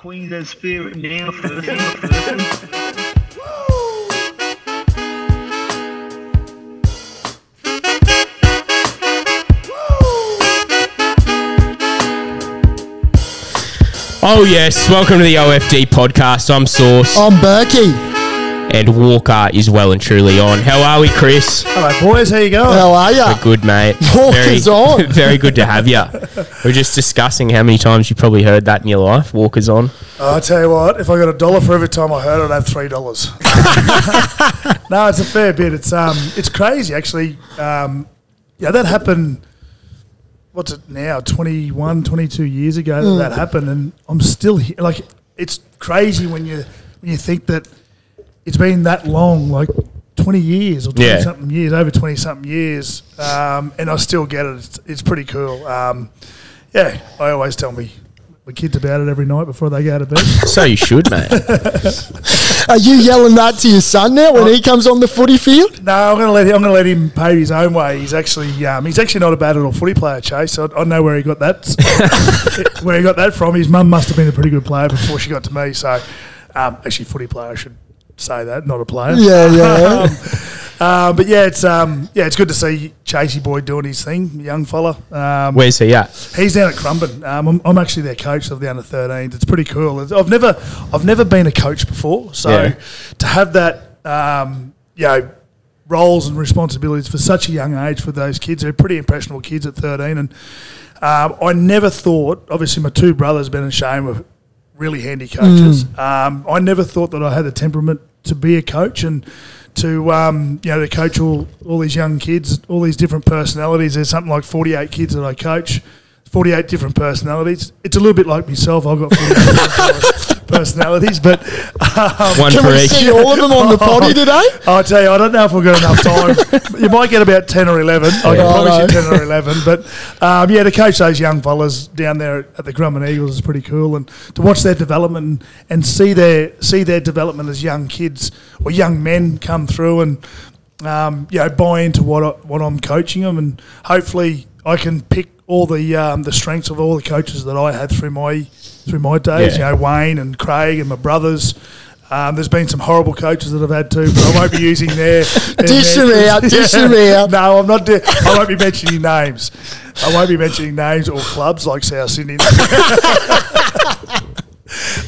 Queensland spirit now first. now first. Oh yes, welcome to the OFD podcast. I'm Sauce, I'm Berkey. And Walker is well and truly on. How are we, Chris? Hello, boys. How you going? How are you? We're good, mate. Walker's on. very good to have you. We're just discussing how many times you probably heard that in your life. Walker's on. Oh, I tell you what, if I got a dollar for every time I heard it, I'd have three dollars. no, it's a fair bit. It's um, it's crazy actually. Um, yeah, that happened. What's it now? 21, 22 years ago that that happened, and I'm still here. Like, it's crazy when you when you think that it's been that long, like twenty years or twenty Yeah. something years, over twenty something years, um, and I still get it. It's, it's pretty cool. Um, yeah, I always tell me my kids about it every night before they go to bed. So you should, mate. Are you yelling that to your son now when he comes on the footy field? No, I'm going to let him. I'm going to let him pay his own way. He's actually um, he's actually not a bad little footy player, Chase. I, I know where he got that where he got that from. His mum must have been a pretty good player before she got to me. So, um, actually, footy player. I should say that, not a player. Yeah, yeah. Um, but yeah, it's um, yeah, it's good to see Chasey boy doing his thing, young fella. Um, Where's he at? He's down at Currumbin. Um, I'm, I'm actually their coach of the under 13s. It's pretty cool. It's- I've never I've never been a coach before, so Yeah. to have that um, you know roles and responsibilities for such a young age for those kids, they're pretty impressionable kids at 13. And um, I never thought, obviously, my two brothers Ben and Shane were really handy coaches. Um, I never thought that I had the temperament to be a coach and to um, you know to coach all, all these young kids, all these different personalities. There's something like 48 kids that I coach. 48 different personalities. It's a little bit like myself. I've got 48 personalities, but um, One Can for we each. see all of them on the potty today? I'll tell you, I don't know if we've got enough time. you might get about 10 or 11. I can Yeah. promise I you 10 or 11. But um, yeah, to coach those young fellas down there at the Currumbin Eagles is pretty cool. And to watch their development and, and see their see their development as young kids or young men come through and um, you know, buy into what, I, what I'm coaching them. And hopefully I can pick all the um, the strengths of all the coaches that I had through my through my days. Yeah. You know, Wayne and Craig and my brothers. Um, there's been some horrible coaches that I've had too, but I won't be using their. their Dish them out, dish them out. No, I'm not. I won't be mentioning names. I won't be mentioning names or clubs like South Sydney.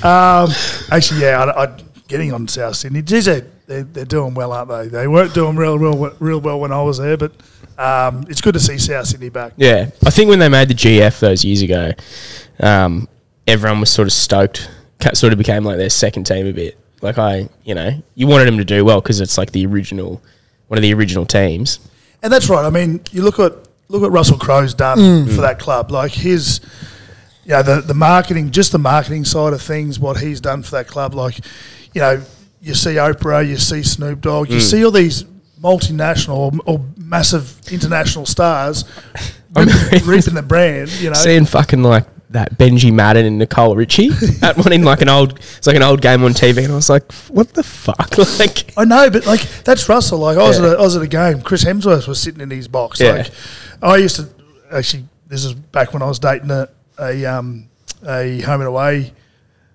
um, actually, yeah, I, I, getting on South Sydney. Geez, they, they're, they're doing well, aren't they? They weren't doing real, real, real well when I was there, but um, it's good to see South Sydney back. Yeah, I think when they made the GF those years ago, um, everyone was sort of stoked. Sort of became like their second team a bit. Like I, you know, you wanted them to do well because it's like the original, one of the original teams. And that's right. I mean, you look at look at Russell Crowe's done for that club. Like his, you know, the the marketing, just the marketing side of things, what he's done for that club. Like, you know, you see Oprah, you see Snoop Dogg, you see all these multinational or, massive international stars reaping, reaping the brand. You know, Seeing fucking like that Benji Madden and Nicole Richie at one in like an old, it's like an old game on TV, and I was like, what the fuck? Like, I know, but like that's Russell. Like I was, Yeah. at a, I was at a game. Chris Hemsworth was sitting in his box. Yeah. Like I used to actually. This is back when I was dating a a, um, a home and away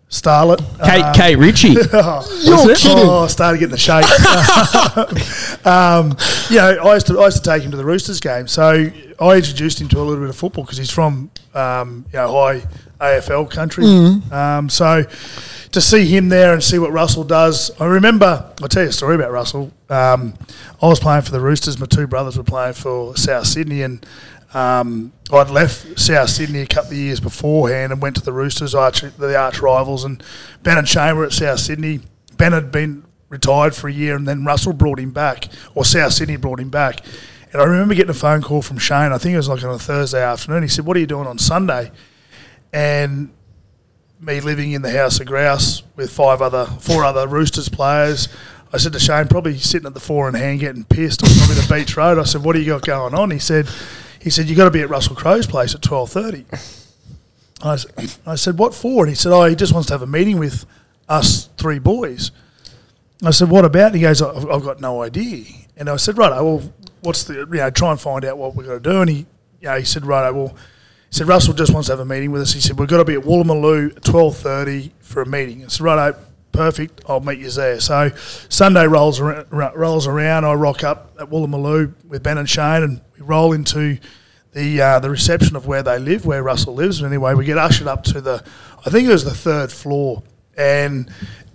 starlet. Kate, Um, Kate Ritchie. You're kidding. Oh, I started getting the shape. um, you know, I used to I used to take him to the Roosters game. So I introduced him to a little bit of football because he's from um, you know high AFL country. Um, so to see him there and see what Russell does, I remember. I'll tell you a story about Russell. Um, I was playing for the Roosters. My two brothers were playing for South Sydney, and um, I'd left South Sydney a couple of years beforehand and went to the Roosters, arch, the arch rivals, and Ben and Shane were at South Sydney. Ben had been retired for a year, and then Russell brought him back, or South Sydney brought him back. And I remember getting a phone call from Shane. I think it was like on a Thursday afternoon. He said, "What are you doing on Sunday?" And me living in the house of grouse with five other, four other Roosters players. I said to Shane, probably sitting at the four in hand getting pissed on the beach road. I said, "What do you got going on?" He said, "He said you got to be at Russell Crowe's place at twelve 30. I, I said, "What for?" And he said, "Oh, he just wants to have a meeting with us three boys." I said, "What about?" He goes, "I've, I've got no idea." And I said, "Right, oh, well, what's the you know try and find out what we're going to do?" And he, you know, he said, "Right, oh, well." He said Russell just wants to have a meeting with us. He said we've got to be at Woolloomooloo at twelve thirty for a meeting. I said right, perfect. I'll meet you there. So Sunday rolls around, rolls around. I rock up at Woolloomooloo with Ben and Shane, and we roll into the uh, the reception of where they live, where Russell lives. And Anyway, we get ushered up to the, I think it was the third floor, and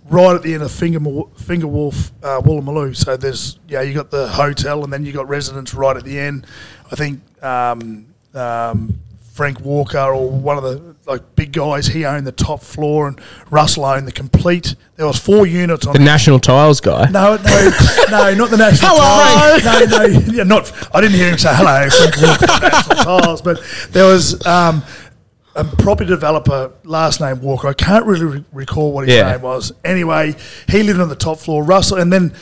right at the end of Finger Finger Wharf uh, Woolloomooloo. So there's yeah, you got the hotel, and then you got residents right at the end. I think um, um, Frank Walker or one of the like big guys, he owned the top floor, and Russell owned the complete. There was four units on The National Tiles guy. no, no, no, not the national Hello. tiles. No, no, yeah, not. I didn't hear him say hello. Frank Walker, national tiles, but there was um, a property developer, last name Walker. I can't really re- recall what his Yeah. name was. Anyway, he lived on the top floor. Russell, and then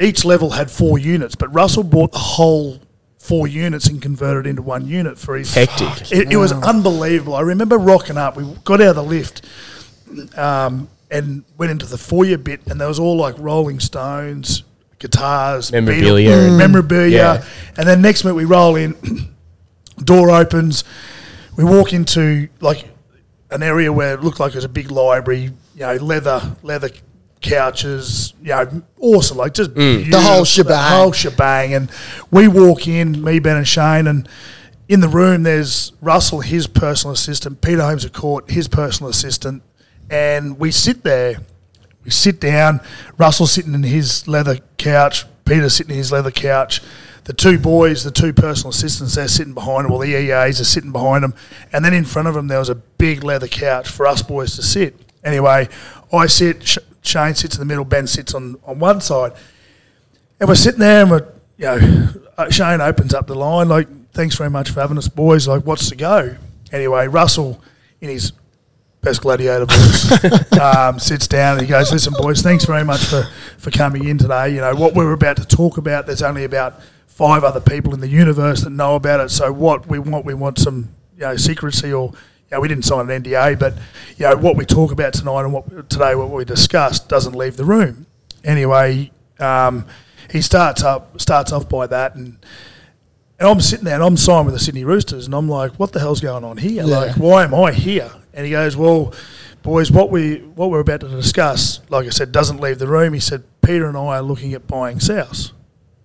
each level had four units, but Russell bought the whole four units and converted into one unit for his Hectic. it, it was unbelievable. I remember rocking up. We got out of the lift um, and went into the foyer bit, and there was all like Rolling Stones, guitars, Memorabilia Beatles- and- memorabilia. Yeah. And then next minute we roll in, door opens, we walk into like an area where it looked like it was a big library. You know, leather, leather couches. You know, awesome. Like just Mm. The whole shebang. The whole shebang. And we walk in, me, Ben, and Shane, and in the room there's Russell, his personal assistant, Peter Holmes à Court, his personal assistant, and we sit there. We sit down. Russell sitting in his leather couch. Peter sitting in his leather couch. The two boys, the two personal assistants, they're sitting behind them. Well, the EAs are sitting behind them, and then in front of them there was a big leather couch for us boys to sit. Anyway, I sit. Sh- Shane sits in the middle. Ben sits on, on one side. And we're sitting there, and we're, you know, uh, Shane opens up the line, like, thanks very much for having us, boys. Like, what's to go? Anyway, Russell, in his best gladiator voice, um, sits down and he goes, listen, boys, thanks very much for, for coming in today. You know, what we're about to talk about, there's only about five other people in the universe that know about it. So what we want, we want some, you know, secrecy or, you know, we didn't sign an NDA, but, you know, what we talk about tonight and what today, what we discussed doesn't leave the room. Anyway, um, he starts up starts off by that and and I'm sitting there and I'm signed with the Sydney Roosters and I'm like, what the hell's going on here? Yeah. Like, why am I here? And he goes, well, boys, what we what we're about to discuss, like I said, doesn't leave the room. He said, Peter and I are looking at buying South.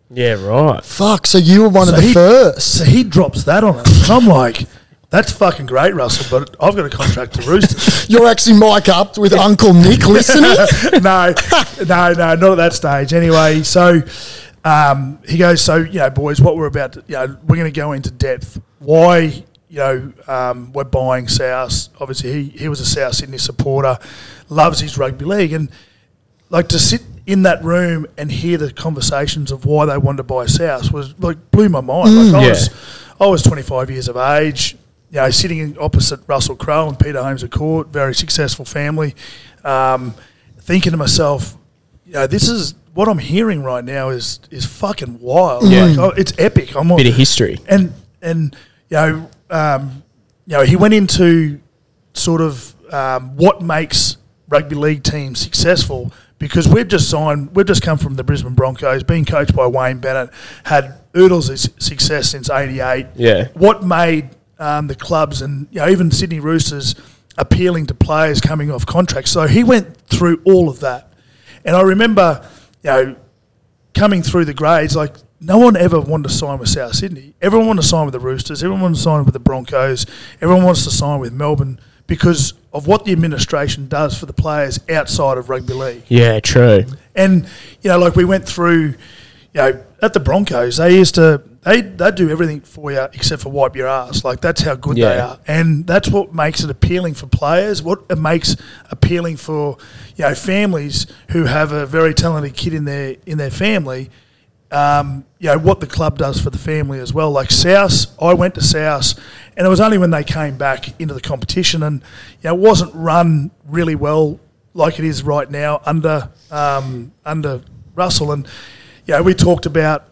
Yeah, right. Fuck. So you were one So of the he- first. So he drops that on us. And I'm like, that's fucking great, Russell, but I've got a contract to Roosters. You're actually mic up with Uncle Nick listening. no, no, no, not at that stage. Anyway, so um, he goes, so you know, boys, what we're about to, you know, we're going to go into depth. Why, you know, um, we're buying South. Obviously, he he was a South Sydney supporter, loves his rugby league, and like to sit in that room and hear the conversations of why they wanted to buy South was like blew my mind. like I Yeah. was, I was 25 years of age, you know, sitting opposite Russell Crowe and Peter Holmes à Court, very successful family, um, thinking to myself, you know, this is what I'm hearing right now is is fucking wild. Yeah. Like, oh, it's epic. I'm on, Bit of history. and and you know, um, you know, he went into sort of um, what makes rugby league teams successful because we've just signed, we've just come from the Brisbane Broncos, being coached by Wayne Bennett, had oodles of success since '88. Yeah. What made um, the clubs and you know even Sydney Roosters appealing to players coming off contracts? So he went through all of that, and I remember, you know, coming through the grades, like no one ever wanted to sign with South Sydney. Everyone wanted to sign with the Roosters. Everyone wanted to sign with the Broncos. Everyone wants to sign with Melbourne because of what the administration does for the players outside of rugby league. Yeah, true. And you know, like we went through, you know, at the Broncos, they used to they they do everything for you except for wipe your ass. Like that's how good they are, and that's what makes it appealing for players. What it makes appealing for you know families who have a very talented kid in their in their family. Um, you know what the club does for the family as well. Like South, I went to South, and it was only when they came back into the competition, and you know it wasn't run really well like it is right now under um, under Russell. And you know we talked about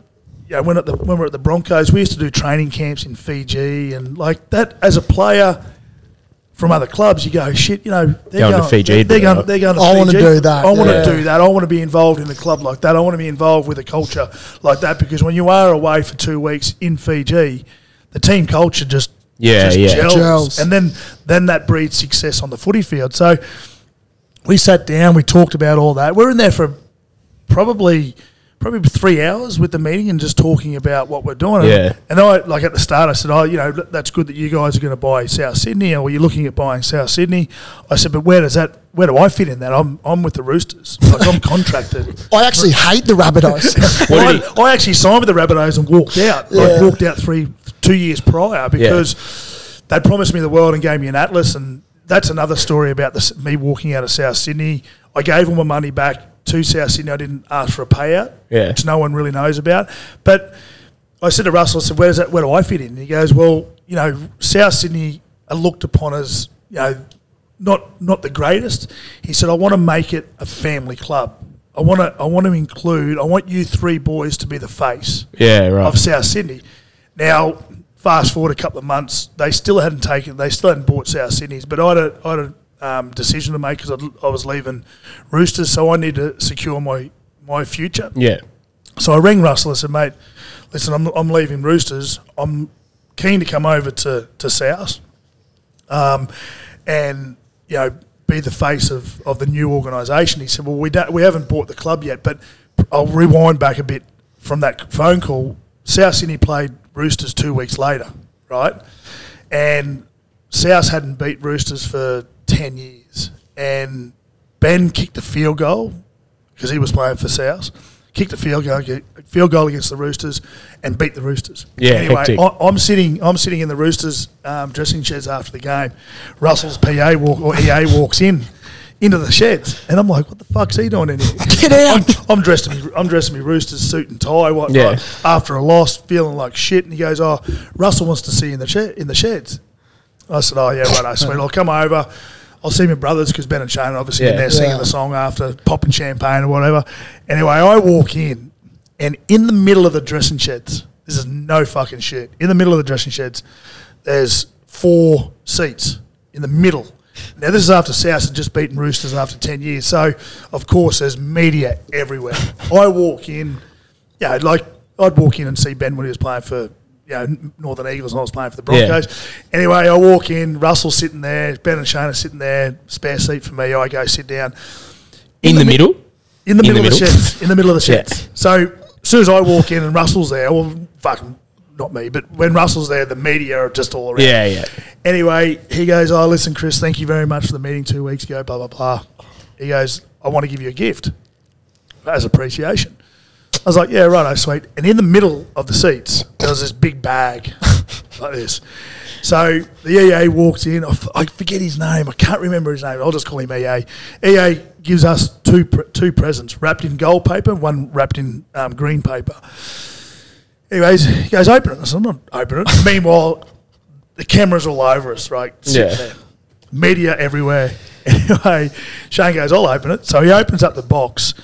you know when at the when we we're at the Broncos, we used to do training camps in Fiji, and like that as a player. From other clubs, you go shit. You know they're Going to Fiji They're, they're going. They're going to I wanna do that, I want yeah. to do that. I want to be involved in a club like that. I want to be involved with a culture like that because when you are away for two weeks in Fiji, the team culture just Yeah, just yeah. gels. Gels. and then then that breeds success on the footy field. So we sat down, we talked about all that. We're in there for probably probably three hours with the meeting and just talking about what we're doing. And- Yeah. And I like at the start, I said, "Oh, you know, that's good that you guys are going to buy South Sydney, or you're looking at buying South Sydney." I said, "But where does that? Where do I fit in that? I'm I'm with the Roosters. Like I'm contracted." I actually hate the Rabbitohs. What did I, I actually signed with the Rabbitohs and walked out. Yeah. Like walked out three, two years prior because they promised me the world and gave me an atlas. And that's another story about this, me walking out of South Sydney. I gave all my money back to South Sydney. I didn't ask for a payout, Yeah. which no one really knows about. But I said to Russell, I said, "Where does that? Where do I fit in?" And he goes, "Well, you know, South Sydney are looked upon as you know." Not, not the greatest. He said, "I want to make it a family club. I want to, I want to include. I want you three boys to be the face Yeah, right. of South Sydney. Now, fast forward a couple of months, they still hadn't taken, they still hadn't bought South Sydney's, but I had a, I had a um, decision to make because I, I was leaving Roosters, so I need to secure my my future. yeah. So I rang Russell. I said, mate, listen, I'm, I'm leaving Roosters. I'm keen to come over to, to South um, and, you know, be the face of, of the new organisation. He said, well, we, don't, we haven't bought the club yet, but I'll rewind back a bit from that phone call. South Sydney played Roosters two weeks later, right? And South hadn't beat Roosters for 10 years. And Ben kicked a field goal because he was playing for South. Kicked a field goal, field goal against the Roosters, and beat the Roosters. Yeah, Anyway. I, I'm sitting. I'm sitting in the Roosters um, dressing sheds after the game. Russell's PA walk, or EA walks in into the sheds, and I'm like, "What the fuck's he doing in here?" Get out. I'm, I'm dressed in. I'm dressed in my Roosters suit and tie. What? Yeah. After a loss, feeling like shit, and he goes, "Oh, Russell wants to see you in the shed, in the sheds." I said, "Oh yeah, right, sweet. I'll come over. I'll see my brothers because Ben and Shane are obviously in there singing Yeah. the song after popping champagne or whatever." Anyway, I walk in, and in the middle of the dressing sheds, this is no fucking shit. In the middle of the dressing sheds, there's four seats in the middle. Now this is after South had just beaten Roosters after ten years, so of course there's media everywhere. I walk in, yeah, like I'd walk in and see Ben when he was playing for you know Northern Eagles and I was playing for the Yeah. Broncos. Anyway, I walk in, Russell's sitting there, Ben and Shane are sitting there, spare seat for me. I go sit down In the mi- middle? in the In middle the of the sheds. In the middle of the Yeah. sheds. So as soon as I walk in and Russell's there, well, fucking not me, but when Russell's there, the media are just all around. Yeah, yeah. Anyway, he goes, "Oh, listen, Chris, thank you very much for the meeting two weeks ago." Blah blah blah. He goes, "I want to give you a gift as appreciation." I was like, "Yeah, right, sweet." And in the middle of the seats, there was this big bag like this. So the EA walks in. I, f- I forget his name. I can't remember his name. I'll just call him EA. EA gives us two pre- two presents wrapped in gold paper, one wrapped in um, green paper. Anyways, he goes, "Open it." I said, "I'm not opening it." Meanwhile, the cameras all over us, right? Sitting Yeah. there. Media everywhere. Anyway, Shane goes, I'll open it. So he opens up the box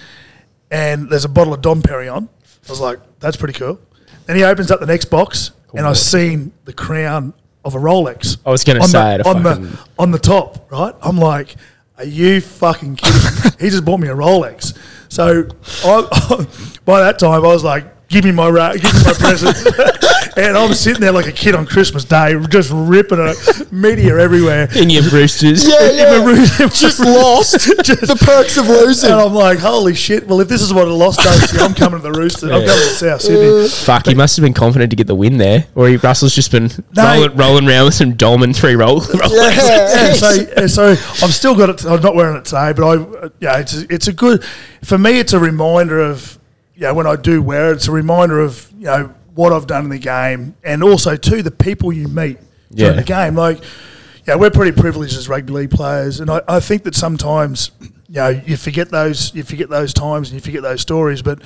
and there's a bottle of Dom Perignon. I was like, that's pretty cool. Then he opens up the next box and oh, I've seen the crown of a Rolex. I was gonna on say, the, on, the, on the top, right? I'm like, are you fucking kidding he just bought me a Rolex. So I, by that time, I was like, give me my, ra- give me my present. and I'm sitting there like a kid on Christmas Day, just ripping a media everywhere. In your Roosters. Yeah, In my yeah. room, Just lost. the perks of losing. And I'm like, holy shit! Well, if this is what a loss does to you, I'm coming to the Roosters. I'm Yeah. coming to South Sydney. Fuck, he must have been confident to get the win there. Or he, Russell's just been No. rolling, rolling around with some Dom and three roll. roll Yeah. yeah, so, so I've still got it. I'm not wearing it today, but I, uh, yeah, it's a, it's a good. For me, it's a reminder of, you know, when I do wear it, it's a reminder of, you know, what I've done in the game, and also too the people you meet during Yeah. the game. Like, yeah, we're pretty privileged as rugby league players, and I, I think that sometimes, you know, you forget those, you forget those times, and you forget those stories, but.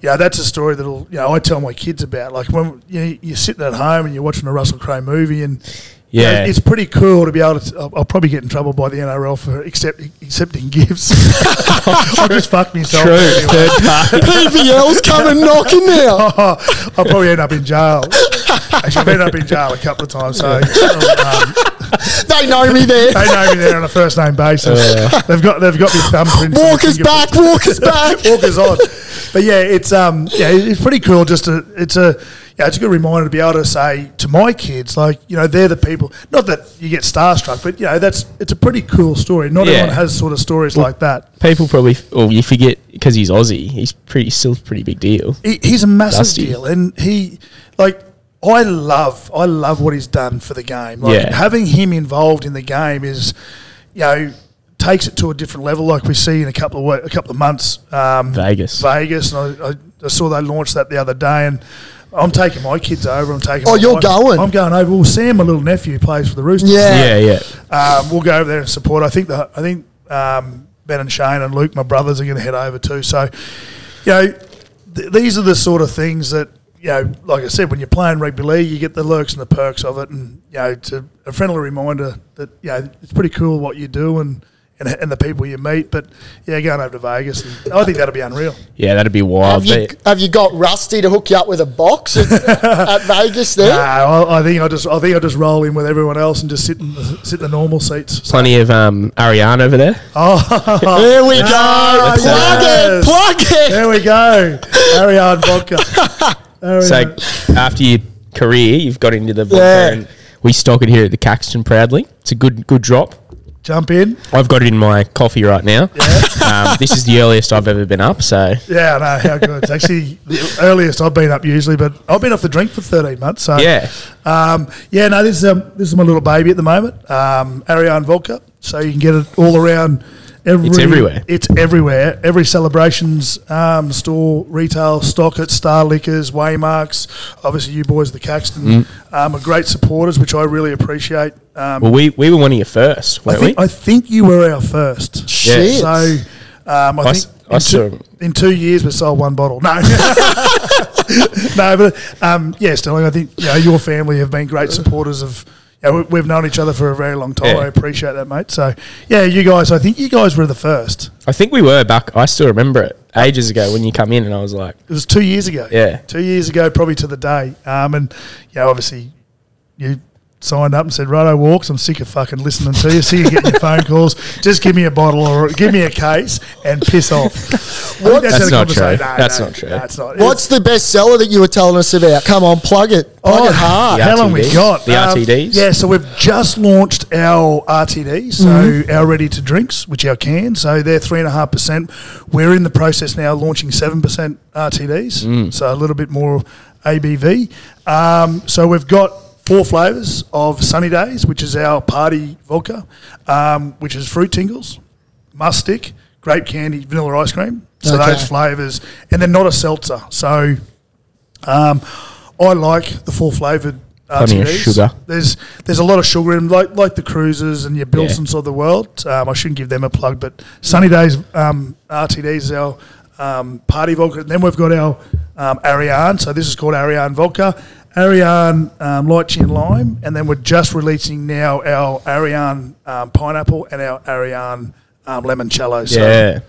Yeah, that's a story that'll you know I tell my kids about. Like when you know, you're sitting at home and you're watching a Russell Crowe movie, and Yeah. it's pretty cool to be able to. I'll, I'll probably get in trouble by the NRL for accept, accepting gifts. I just fucked myself. True. Anyway. Third party. PVL's coming knocking now. I'll probably end up in jail. Actually, I've ended up in jail a couple of times, so um, they know me there. they know me there on a first name basis. they've got they've got me thumbprint. and Walker's back. Walker's back. Walker's on. But yeah, it's um yeah, it's pretty cool. Just to it's a yeah, it's a good reminder to be able to say to my kids, like you know, they're the people. Not that you get starstruck, but you know, that's it's a pretty cool story. Not Yeah. everyone has sort of stories like that. People probably, or you forget because he's Aussie. He's pretty still a pretty big deal. He, he's a massive Dusty. deal, and he like I love I love what he's done for the game. Like Yeah. having him involved in the game is, you know, takes it to a different level. Like we see in a couple of a couple of months. Um, Vegas. Vegas, and I, I, I saw they launched that the other day, and I'm taking my kids over. I'm taking. Oh, my you're wife- going? I'm going over. Well, Sam, my little nephew, plays for the Roosters. Yeah. Yeah, yeah. Um, we'll go over there and support. I think the I think um, Ben and Shane and Luke, my brothers, are going to head over too. So, you know, th- these are the sort of things that you know, like I said, when you're playing rugby league, you get the lurks and the perks of it, and you know, it's a, a friendly reminder that you know it's pretty cool what you do and. And, and the people you meet, but yeah, going over to Vegas, and I think that'll be unreal. Yeah, that'd be Have wild. you, have you got Rusty to hook you up with a box at, at Vegas there? Nah, I, I think I just I think I just roll in with everyone else and just sit in the, sit in the normal seats. So- plenty of um, Ariane over there. Oh, There we go. Yes. Plug it. Plug it. there we go. Ariane vodka. Ariane. So after your career, you've got into the vodka, Yeah. and we stock it here at the Caxton proudly. It's a good good drop. Jump in. I've got it in my coffee right now. um, this is the earliest I've ever been up, so Yeah, I know how good. It's actually the earliest I've been up usually, but I've been off the drink for 13 months. So yeah. um, yeah. No, this is um, this is my little baby at the moment, um, Ariane vodka. So you can get it all around. Every, It's everywhere. It's everywhere. Every celebrations um, store, retail stock at Star Liquors, Waymarks. Obviously, you boys, the Caxton, Mm. um, are great supporters, which I really appreciate. Um, Well, we, we were one of your first, I weren't think we? I think you were our first. Shit. So um, I, I think I in, two, in two years we sold one bottle. No, no, but um, yeah, Sterling. I think you know, your family have been great supporters of. Know, we- we've known each other for a very long time. Yeah. I appreciate that, mate. So yeah, you guys. I think you guys were the first. I think we were back. I still remember it ages ago when you come in, and I was like, It was two years ago. Yeah. two years ago, probably to the day. Um, and you know, obviously, you signed up and said, "Righto, walks. I'm sick of fucking listening to you. See you getting your phone calls. Just give me a bottle or give me a case and piss off." I think That's not true. No, That's no, not true. no, it's not. What's the best seller that you were telling us about? Come on, plug it. Plug Oh, it hard. How long we got? The Um, RTDs? Yeah, so we've just launched our RTDs, so Mm-hmm. our ready to drinks, which are cans. So they're three and a half percent. We're in the process now launching seven percent RTDs, Mm. so a little bit more ABV. Um, so we've got four flavors of Sunny Days, which is our party vodka, um, which is fruit tingles, musk stick, grape candy, vanilla ice cream. So Okay. those flavors, and they're not a seltzer. So um, I like the full flavoured Plenty of sugar. There's there's a lot of sugar in 'em, like like the cruisers and your Billsons Yeah. of the world. Um, I shouldn't give them a plug, but Sunny Days um, RTDs is our um, party vodka. And then we've got our um, Ariane. So this is called Ariane vodka. Ariane um, lychee and lime, and then we're just releasing now our Ariane um, pineapple and our Ariane um, limoncello. So yeah.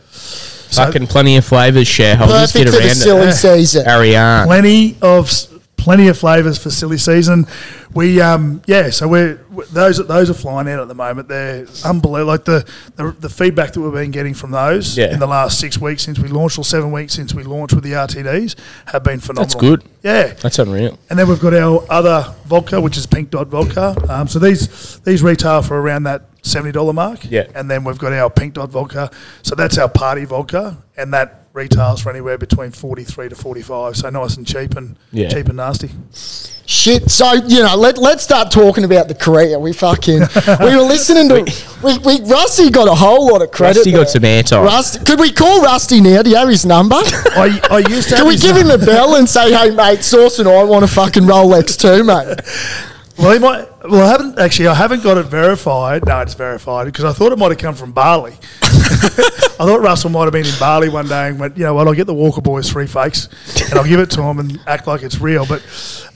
Fucking plenty of flavours, shareholders. Perfect Get for the around silly it. season. Ariane. plenty of s- plenty of flavors for silly season. We um yeah, so we're those those are flying out at the moment. They're unbelievable. Like the, the the feedback that we've been getting from those Yeah. in the last six weeks since we launched, or seven weeks since we launched with the RTDs, have been phenomenal. That's good. Yeah, That's unreal. and then we've got our other vodka, which is Pink Dot vodka. Um, so these these retail for around that seventy dollar mark. Yeah. And then we've got our Pink Dot vodka. So that's our party vodka, and that retails for anywhere between forty three to forty five. So nice and cheap and Yeah. cheap and nasty. Shit. So you know, let let's start talking about the career. We fucking we were listening to we, we Rusty got a whole lot of credit. Rusty got there. some airtime. Rusty, could we call Rusty now? Do you have his number? I, I used to. Can have we his give him name. a bell and say, "Hey, mate, Sauce and I want a fucking Rolex too, mate"? Well, he might. Well, I haven't actually. I haven't got it verified. No, it's verified because I thought it might have come from Bali. I thought Russell might have been in Bali one day and went, you know what? I'll get the Walker Boys free fakes and I'll give it to him and act like it's real. But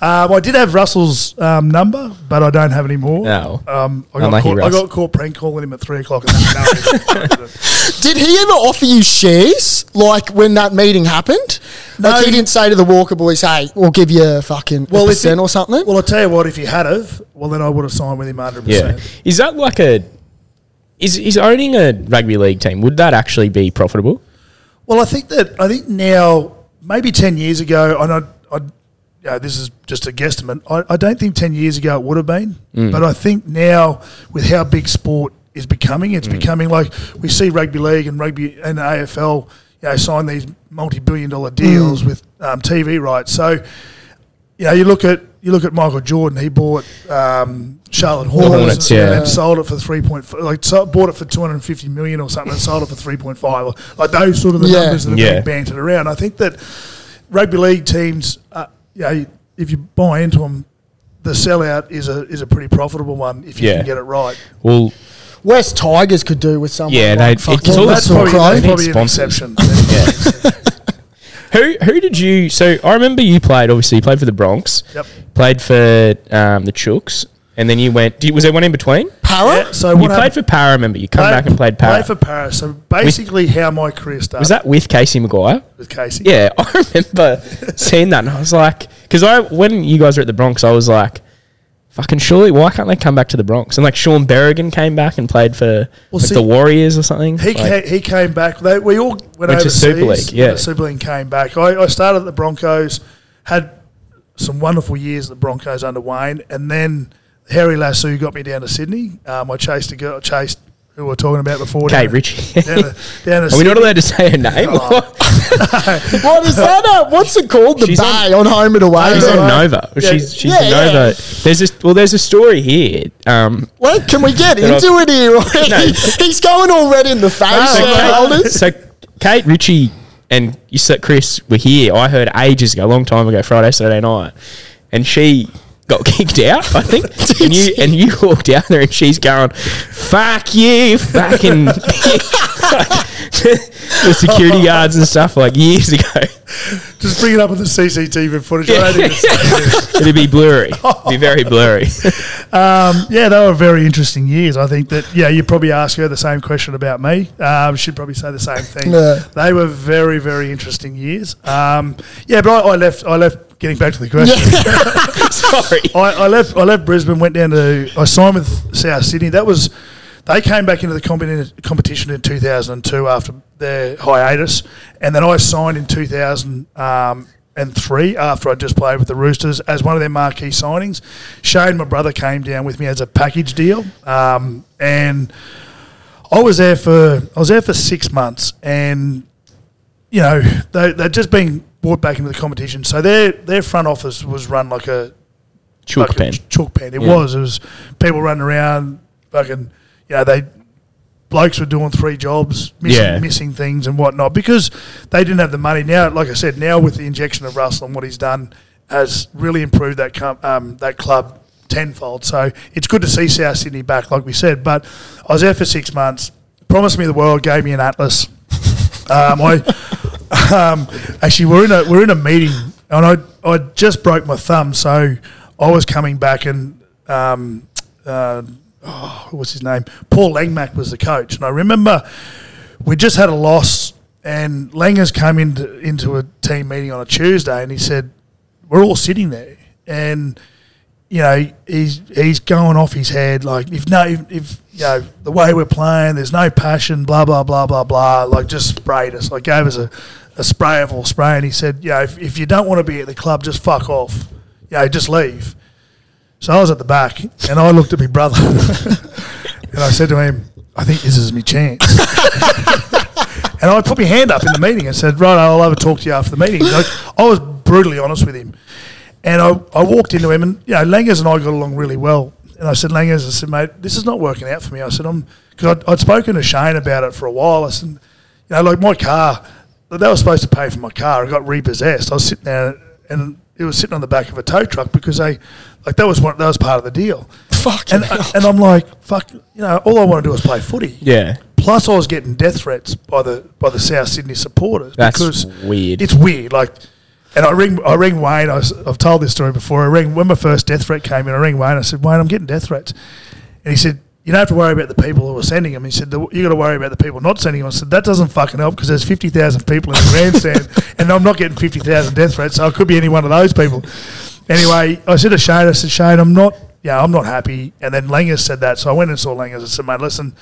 um, I did have Russell's um, number, but I don't have any more. No. Um, I, got Unlucky caught, I Russ. got caught prank calling him at three o'clock. In the night. Did he ever offer you shares like when that meeting happened? No. Like he didn't say to the Walker boys, "Hey, we'll give you a fucking Well, well, if percent it- or something." Well, I tell you what, if he had have, well, then I would have signed with him hundred Yeah. percent. Is that like a is is owning a rugby league team? Would that actually be profitable? Well, I think that I think now, maybe ten years ago, and I, I you know, this is just a guesstimate. I, I don't think ten years ago it would have been, Mm. but I think now with how big sport is becoming, Mm. it's becoming like we see rugby league and rugby and AFL, you know, sign these multi-billion-dollar deals with um, TV rights. So, you know, you look at you look at Michael Jordan. He bought um, Charlotte Hornets, and, and sold it for three point like so, bought it for two hundred and fifty million or something, and sold it for three point five. Like those sort of the Yeah. numbers that are Yeah. being bantered around. I think that rugby league teams, uh, you know, if you buy into them, the sellout is a is a pretty profitable one if you Yeah. can get it right. Well, West Tigers could do with someone. Yeah, like they- fucking it's all that's Russell probably, Crowe. that's need probably an sponsors. exception. who who did you? So I remember you played. Obviously, you played for the Bronx. Yep. Played for um, the Chooks, and then you went. Did, was there one in between? Para? Yeah, so you played happened- for Para. Remember you come back and played Para. Played for Paris. So basically, how my career started was that with Casey McGuire? with Casey. Yeah, I remember seeing that, and I was like, because I when you guys were at the Bronx, I was like, fucking surely, why can't they come back to the Bronx? And like Shaun Berrigan came back and played for like, see, the Warriors or something. He, Like, ca- he came back. They, we all went, Went to overseas. Super League, yeah. The Super League came back. I, I started at the Broncos, had some wonderful years at the Broncos under Wayne, and then Harry Lasso got me down to Sydney. Um, I chased a girl, chased who we were talking about before. Kate down to- Ritchie. Down to, down to Are we not allowed to say her name? What is that? Uh, what's it called? The She's Bay on, Home and Away. she's on Nova. Yeah. She's she's Yeah, the yeah. Nova. There's a well, there's a story here. Um, Wait, can we get That I've- into it here already? No. He's going all red in the face. so. Kate, so Kate Ritchie and you said Chris were here. I heard ages ago, a long time ago, Friday, Saturday night, and she got kicked out. I think, and you and you walked out there, and she's going, "Fuck you, fucking." the security guards and stuff like years ago. Just bring it up with the CCTV footage. I don't even. It'd be blurry. It'd be very blurry. Um, yeah, they were very interesting years. I think that yeah, you probably ask her the same question about me. Um, she'd probably say the same thing. Yeah. They were very very interesting years. Um, yeah, but I, I left. I left. Getting back to the question, Sorry. I, I left. I left Brisbane. Went down to. I signed with South Sydney. That was. They came back into the competition in 2002 after their hiatus, and then I signed in 2003 after I just played with the Roosters as one of their marquee signings. Shane, my brother, came down with me as a package deal, um, and I was there for I was there for six months, and you know they they'd just been brought back into the competition, so their their front office was run like a Chook pen. ch- Chook pen. It Yeah. was. It was people running around, fucking, you know, they blokes were doing three jobs, missing, Yeah. missing things and whatnot because they didn't have the money. Now, like I said, now with the injection of Russell and what he's done has really improved that com- um, that club tenfold. So it's good to see South Sydney back, like we said. But I was there for six months. Promised me the world, gave me an atlas. Um, I um, actually we're in a we're in a meeting, and I I just broke my thumb, so I was coming back, and um, uh, oh, what's his name? Paul Langmack was the coach, and I remember we just had a loss, and Langers came into into a team meeting on a Tuesday, and he said we're all sitting there, and you know, he's he's going off his head. Like if no, if, if you know the way we're playing, there's no passion. Blah blah blah blah blah. Like just sprayed us. Like gave us a, a spray of all spray, and he said, you know, if, if you don't want to be at the club, just fuck off. You know, just leave. So I was at the back, and I looked at my brother, and I said to him, I think this is my chance. and I put my hand up in the meeting and said, right, I'll have a talk to you after the meeting. I was brutally honest with him. And I, I walked into him, and you know, Langers and I got along really well. And I said, Langers, I said, mate, this is not working out for me. I said, I'm because I'd, I'd spoken to Shane about it for a while. I said, you know, like my car, they were supposed to pay for my car. I got repossessed. I was sitting there, and it was sitting on the back of a tow truck because they, like, that was one, that was part of the deal. Fucking And hell. and I'm like, fuck, you know, all I want to do is play footy. Yeah. Plus, I was getting death threats by the by the South Sydney supporters That's because weird. It's weird, like. And I ring, I ring Wayne. I have told this story before. I ring when my first death threat came in. I ring Wayne. I said, Wayne, I'm getting death threats, and he said, you don't have to worry about the people who are sending them. He said, "The- you got to worry about the people not sending them. I said, that doesn't fucking help because there's 50,000 people in the grandstand and I'm not getting 50,000 death threats, so I could be any one of those people. Anyway, I said to Shane, I said, Shane, I'm not, yeah, I'm not happy. And then Langers said that. So I went and saw Langers and said, mate, listen,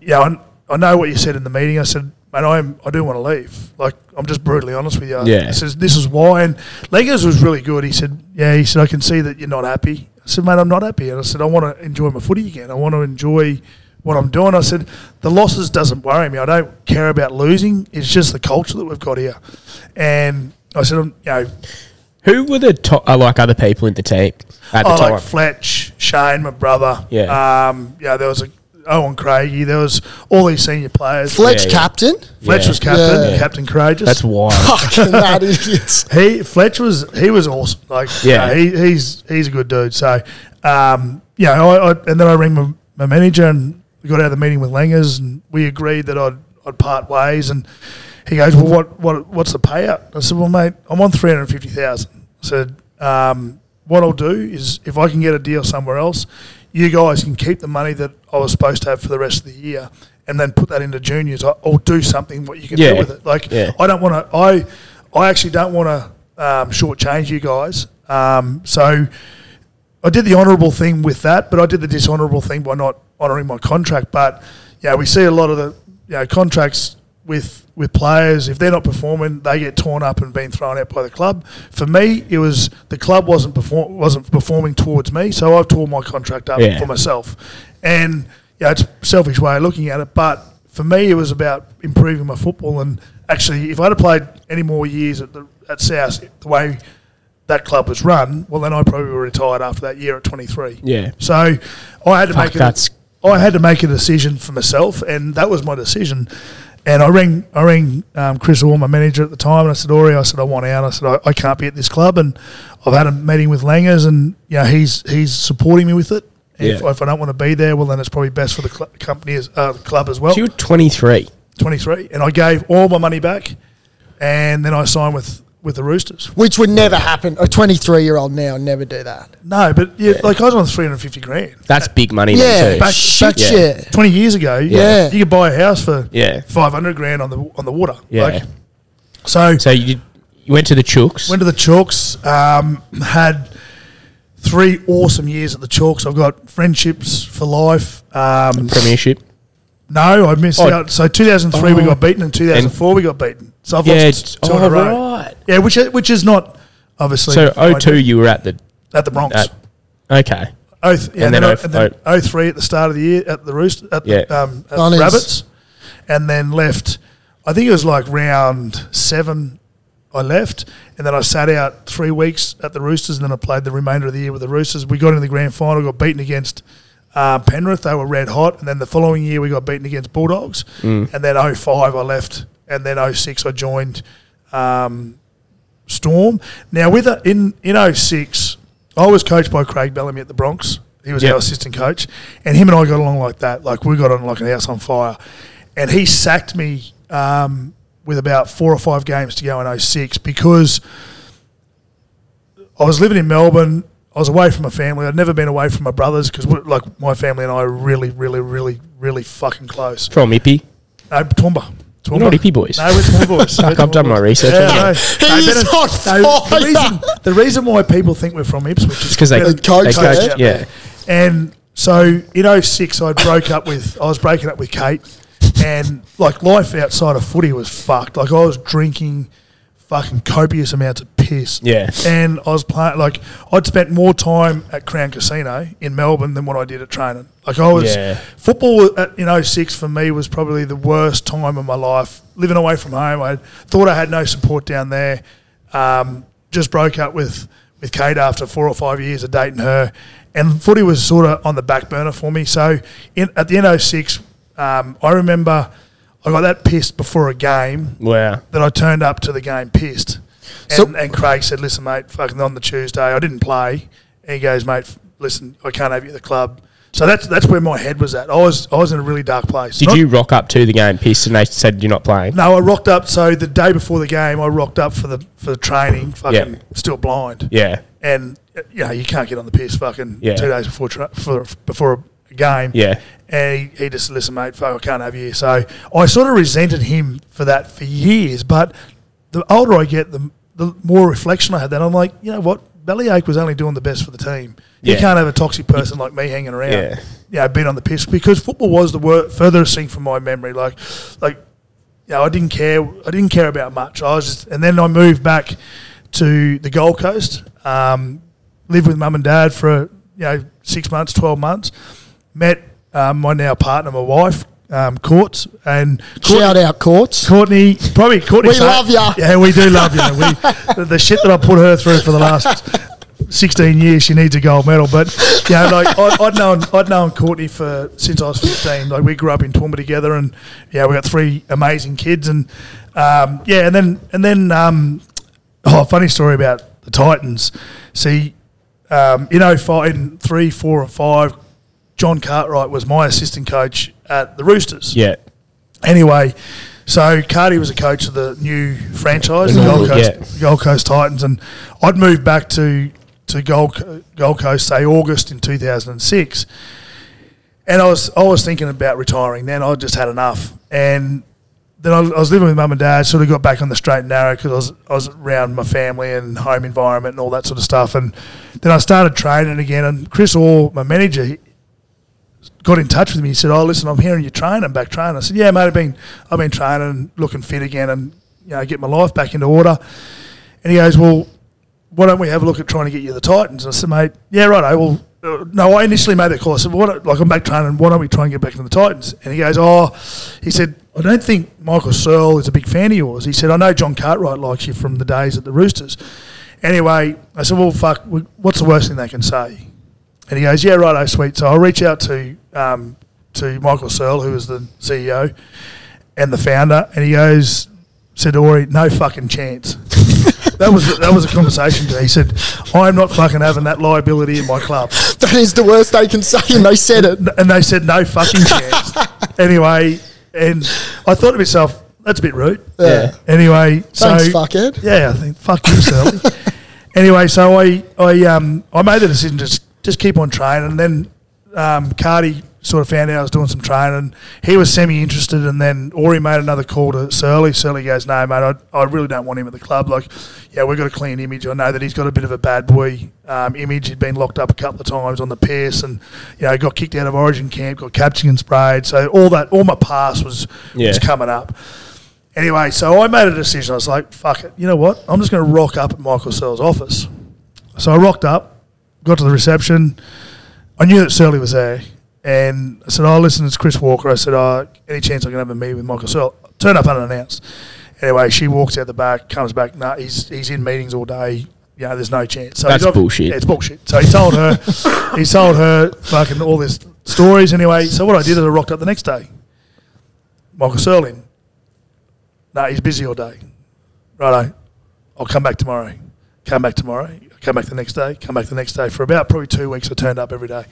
yeah, I, I know what you said in the meeting. I said, mate, I'm, I do want to leave. Like, I'm just brutally honest with you. Yeah. I says, this is why. And Langers was really good. He said, yeah, he said, I can see that you're not happy. I said, mate, I'm not happy. And I said, I want to enjoy my footy again. I want to enjoy what I'm doing. I said, the losses doesn't worry me. I don't care about losing. It's just the culture that we've got here. And I said, um, you know, Who were the top, uh, like other people in the team at the I time? like Fletch, Shane, my brother. Yeah. Um, yeah, there was a Owen Craigie. There was all these senior players. Fletch Yeah, yeah. captain. Fletch Yeah. was captain, Yeah. Captain Courageous. That's wild. Fucking that idiots. he Fletch was he was awesome. Like Yeah. yeah, he, he's he's a good dude. So um, yeah, I, I, and then I rang my, my manager and we got out of the meeting with Langers and we agreed that I'd I'd part ways and he goes, well, what what what's the payout? I said, well, mate, I'm on three hundred fifty thousand. I said, um, what I'll do is if I can get a deal somewhere else, you guys can keep the money that I was supposed to have for the rest of the year. And then put that into juniors, or do something what you can Yeah. do with it. Like Yeah. I don't want to. I I actually don't want to um, shortchange you guys. Um, so I did the honourable thing with that, but I did the dishonourable thing by not honouring my contract. But yeah, we see a lot of the you know, contracts with with players. If they're not performing, they get torn up and being thrown out by the club. For me, it was the club wasn't perform wasn't performing towards me, so I've torn my contract up Yeah. for myself. And yeah, it's a selfish way of looking at it, but for me, it was about improving my football. And actually, if I'd have played any more years at the at South, the way that club was run, well, then I probably would have retired after that year at 23. Yeah. So I had to Fuck, make I had to make a decision for myself, and that was my decision. And I rang I rang um, Chris Orr, my manager at the time, and I said, Ori, I said I want out. I said I, I can't be at this club, and I've had a meeting with Langers, and you know he's he's supporting me with it. If, if I don't want to be there, well then it's probably best for the cl- company as uh, the club as well. So you were 23. 23, and I gave all my money back, and then I signed with with the Roosters. Which would never happen. A 23 year old now never do that. No, but yeah, like I was on 350 grand. That's big money Yeah, then too. back- shit, yeah. yeah. 20 years ago, Yeah. you could buy a house for Yeah. 500 grand on the on the water. Yeah. Like, so So you, you went to the Chooks. went to the Chooks. um, had three awesome years at the Chooks. I've got friendships for life. Um, Premiership. No, I missed Oh. out. So 2003 we Oh. got beaten, and 2004 we got beaten. So I've Yeah. lost two in oh, a row. right. Yeah, which which is not obviously. So ideal. 02 you were at the. at the Bronx. At, okay. Oh, th- yeah, And and, then then, oh- and then 03 at the start of the year at the Roost at Yeah. the um, at Bunnies. Rabbits, and then left. I think it was like round seven. I left, and then I sat out three weeks at the Roosters, and then I played the remainder of the year with the Roosters. We got into the grand final, got beaten against uh, Penrith. They were red hot, and then the following year we got beaten against Bulldogs, and then 05 I left, and then 06 I joined um, Storm. Now with a, in in 06, I was coached by Craig Bellamy at the Bronx. He was Yep. our assistant coach, and him and I got along like that. Like we got on like an house on fire. And he sacked me um, with about four or five games to go in 06 because I was living in Melbourne. I was away from my family. I'd never been away from my brothers because like my family and I are really, really, really, really fucking close. From Ippy. No, Toowoomba. You're not Ippy boys. No, we're Toowoomba boys. Fuck, We're I've done my research on Yeah, no, He no, is Bennett- on no, fire. the, reason, the reason why people think we're from Ipswich is 'cause they- Bennett they coached coach, out yeah. And so in 06, I broke up with, I was breaking up with Kate, and like life outside of footy was fucked. Like I was drinking fucking copious amounts of piss. Yeah. And I was playing, like, I'd spent more time at Crown Casino in Melbourne than what I did at training. Like, I was, Yeah. football at, in 06 for me was probably the worst time of my life. Living away from home, I thought I had no support down there. Um, just broke up with, with Kate after four or five years of dating her. And footy was sort of on the back burner for me. So in, at the end of 06, um, I remember I got that pissed before a game Wow. that I turned up to the game pissed. And, So- and Craig said, "Listen, mate, fucking on the Tuesday, I didn't play." And he goes, "Mate, listen, I can't have you at the club." So that's that's where my head was at. I was I was in a really dark place. Did Not- you rock up to the game pissed and they said you're not playing? No, I rocked up. So the day before the game, I rocked up for the for the training, fucking Yeah. still blind. Yeah. And uh, you know you can't get on the piss fucking Yeah. two days before tra- for, before a a game. Yeah. And he, he just listen, mate, fuck, I can't have you. So I sort of resented him for that for years. But the older I get, the the more reflection I had. Then I'm like, you know what? Bellyache was only doing the best for the team. You can't have a toxic person like me hanging around. Yeah. You know, being on the piss because football was the wor- furthest thing from my memory. Like, like, you know, I didn't care. I didn't care about much. I was just, and then I moved back to the Gold Coast. Um, lived with mum and dad for you know six months, twelve months. Met um, my now partner, my wife, um, Courts, and Courtney, Shout out courts. Courtney probably Courtney. We love ya. Yeah, we do love you. We, the, the shit that I put her through for the last 16 years, she needs a gold medal. But you know, like I, I'd known I'd known Courtney for since I was 15. Like we grew up in Toowoomba together, and yeah, we got three amazing kids, and um, yeah, and then and then um, oh, funny story about the Titans. See, um, you know, five, in three, four, and five, John Cartwright was my assistant coach at the Roosters. Yeah. Anyway, so Cardi was a coach of the new franchise, the Gold Coast, Yeah. Gold Coast Titans, and I'd moved back to to Gold Gold Coast say August in two thousand and six, and I was I was thinking about retiring. Then I just had enough, and then I, I was living with mum and dad. Sort of got back on the straight and narrow because I was I was around my family and home environment and all that sort of stuff. And then I started training again. And Chris Orr, my manager, got in touch with me. He said, "Oh, listen, I'm hearing you're training, back training." I said, "Yeah, mate, I've been I've been training, and looking fit again, and you know, get my life back into order." And he goes, "Well, why don't we have a look at trying to get you the Titans?" I said, "Mate, yeah, right. I will." Uh, no, I initially made that call. I said, "What? Like, I'm back training. Why don't we try and get back into the Titans?" And he goes, "Oh," he said, "I don't think Michael Searle is a big fan of yours." He said, "I know John Cartwright likes you from the days at the Roosters." Anyway, I said, "Well, fuck. What's the worst thing they can say?" And he goes, "Yeah, right, oh, sweet." So I'll reach out to um, to Michael Searle, who is the CEO and the founder, and he goes, said Ori, "No fucking chance." that was that was a conversation. He said, "I'm not fucking having that liability in my club," That is the worst they can say, and they said it. and they said, "No fucking chance." anyway, and I thought to myself, "That's a bit rude." Yeah. Anyway, so Thanks, fuckhead. yeah, I think fuck you, Sally. anyway, so I I um I made the decision to just keep on training, and then um, Cardi sort of found out I was doing some training. He was semi interested, and then Ori made another call to Surly. Surly goes, "No, mate, I, I really don't want him at the club. Like, yeah, we've got a clean image. I know that he's got a bit of a bad boy um, image. He'd been locked up a couple of times on the piss, and you know, got kicked out of Origin camp, got captured and sprayed. So all that, all my past was was coming up." Anyway, so I made a decision. I was like, fuck it. You know what? I'm just going to rock up at Michael Searle's office. So I rocked up, got to the reception. I knew that Surly was there. And I said, oh, listen, it's Chris Walker. I said, oh, any chance I can have a meeting with Michael Searle? Turn up unannounced. Anyway, she walks out the back, comes back. No, he's, he's in meetings all day. You know, there's no chance. So That's bullshit. Yeah, it's bullshit. So he told her, he told her fucking all this stories. Anyway, so what I did is I rocked up the next day. Michael Searle in. No, he's busy all day. Righto. I'll come back tomorrow. Come back tomorrow. Come back the next day. Come back the next day. For about probably two weeks, I turned up every day.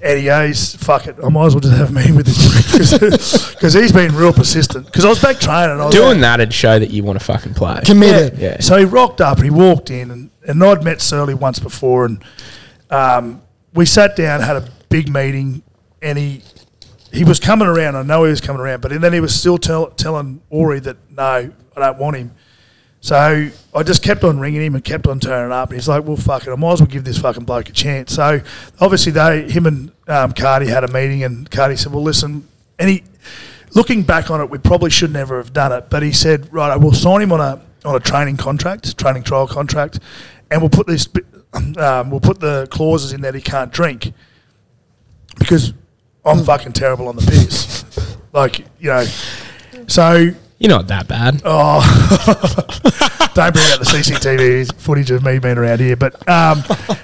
And he goes, fuck it, I might as well just have a meeting with this because he's been real persistent. Because I was back training. I was Doing that'd show that you want to fucking play. Committed. Yeah. so he rocked up and he walked in, and, and I'd met Surly once before, and um, we sat down, had a big meeting, and he he was coming around. I know he was coming around, but then he was still tell, telling Ori that no, I don't want him. So I just kept on ringing him and kept on turning up. And he's like, "Well, fuck it, I might as well give this fucking bloke a chance." So obviously they, him and um, Cardi had a meeting, and Cardi said, "Well, listen," and he, looking back on it, we probably should never have done it. But he said, "Right, I will sign him on a on a training contract, training trial contract, and we'll put this, um, we'll put the clauses in that he can't drink because I'm fucking terrible on the piss, like you know." So You're not that bad. Oh, don't bring out the CCTV footage of me being around here. But um,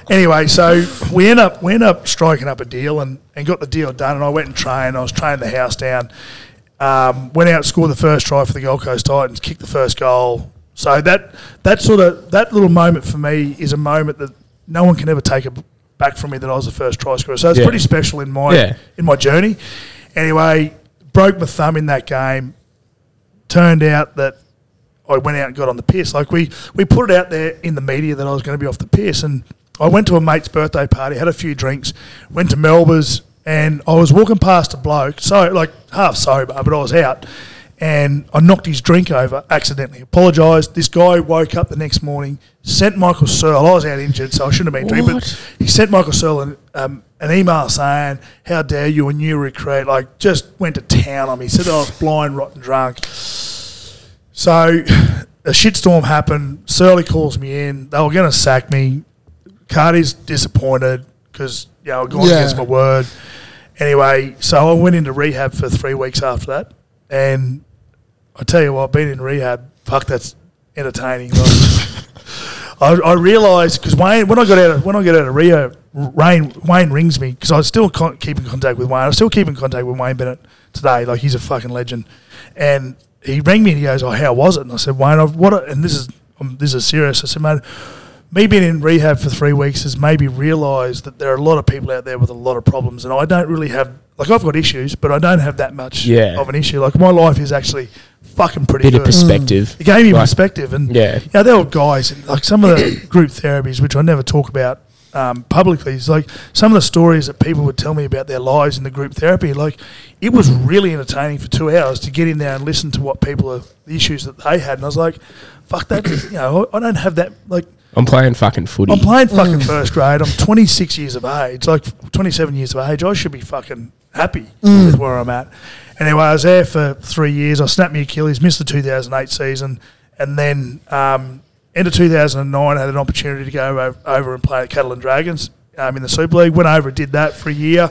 anyway, so we end up we end up striking up a deal and, and got the deal done. And I went and trained. I was training the house down. Um, went out, scored the first try for the Gold Coast Titans, kicked the first goal. So that that sort of that little moment for me is a moment that no one can ever take it back from me that I was the first try scorer. So it's Yeah. pretty special in my Yeah. in my journey. Anyway, broke my thumb in that game turned out that I went out and got on the piss. Like we, we put it out there in the media that I was going to be off the piss, and I went to a mate's birthday party, had a few drinks, went to Melba's, and I was walking past a bloke, so like half sober, but I was out, and I knocked his drink over accidentally. Apologised. This guy woke up the next morning, sent Michael Searle. I was out injured, so I shouldn't have been drinking. But he sent Michael Searle an, um, an email saying, "How dare you?" and you recreate like just went to town on me. Said I was blind, rotten, drunk. So a shitstorm happened. Surly calls me in. They were going to sack me. Cardi's disappointed because you know I'd gone Yeah. against my word. Anyway, so I went into rehab for three weeks after that, and I tell you what, being in rehab, fuck, that's entertaining. I, I realised because Wayne, when I got out of when I got out of Rio, Wayne Wayne rings me because I still con- keep in contact with Wayne. I still keep in contact with Wayne Bennett today. Like he's a fucking legend, and he rang me and he goes, "Oh, how was it?" And I said, "Wayne, I've what?" a-" And this is um, this is serious. I said, "Man, Me being in rehab for three weeks has made me realise that there are a lot of people out there with a lot of problems, and I don't really have like I've got issues, but I don't have that much Yeah. of an issue. Like my life is actually fucking pretty Bit good. of perspective. It gave me Like- perspective, and Yeah. yeah, there were guys in, like some of the group therapies, which I never talk about um, publicly. It's like some of the stories that people would tell me about their lives in the group therapy. Like it was really entertaining for two hours to get in there and listen to what people are the issues that they had, and I was like, "Fuck that!" you know, I I don't have that. Like I'm playing fucking footy. I'm playing fucking first grade. I'm 26 years of age, like 27 years of age. I should be fucking happy with where I'm at. Anyway, I was there for three years. I snapped my Achilles, missed the 2008 season, and then um, end of 2009, I had an opportunity to go over, over and play at Catalans Dragons um, in the Super League. Went over, did that for a year.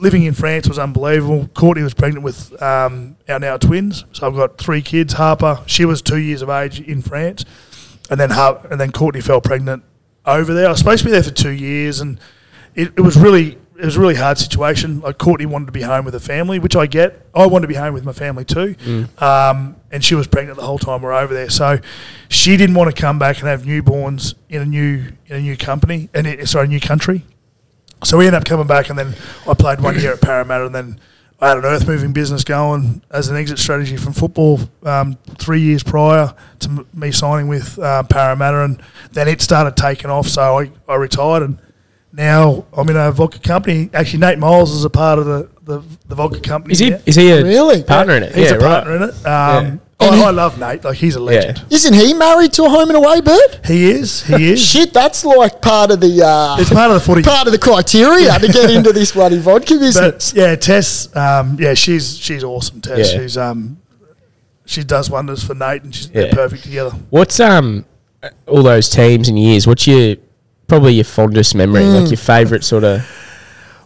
Living in France was unbelievable. Courtney was pregnant with um, our now twins, so I've got three kids. Harper, she was two years of age in France, and then Har- and then Courtney fell pregnant over there. I was supposed to be there for two years, and it, it was really it was a really hard situation. Like Courtney wanted to be home with her family, which I get. I wanted to be home with my family too, um, and she was pregnant the whole time we are over there. So she didn't want to come back and have newborns in a new in a new company and it, sorry, a new country. So we ended up coming back, and then I played one year at Parramatta, and then I had an earth moving business going as an exit strategy from football um, three years prior to m- me signing with uh, Parramatta, and then it started taking off. So I, I retired, and now I'm in a vodka company. Actually, Nate Miles is a part of the, the, the vodka company. Is he? now. Is he a Really? partner in it? He's yeah, a partner in it. Um, And I, he- I love Nate. Like he's a legend. Yeah. Isn't he married to a home and away bird? He is. He is. Shit, that's like part of the uh, It's part of the footy. part of the criteria to get into this bloody vodka business. But yeah, Tess. Um, yeah, she's she's awesome. Tess. Yeah. She's um, she does wonders for Nate, and she's they're perfect together. What's um all those teams and years? What's your probably your fondest memory? Mm. Like your favourite sort of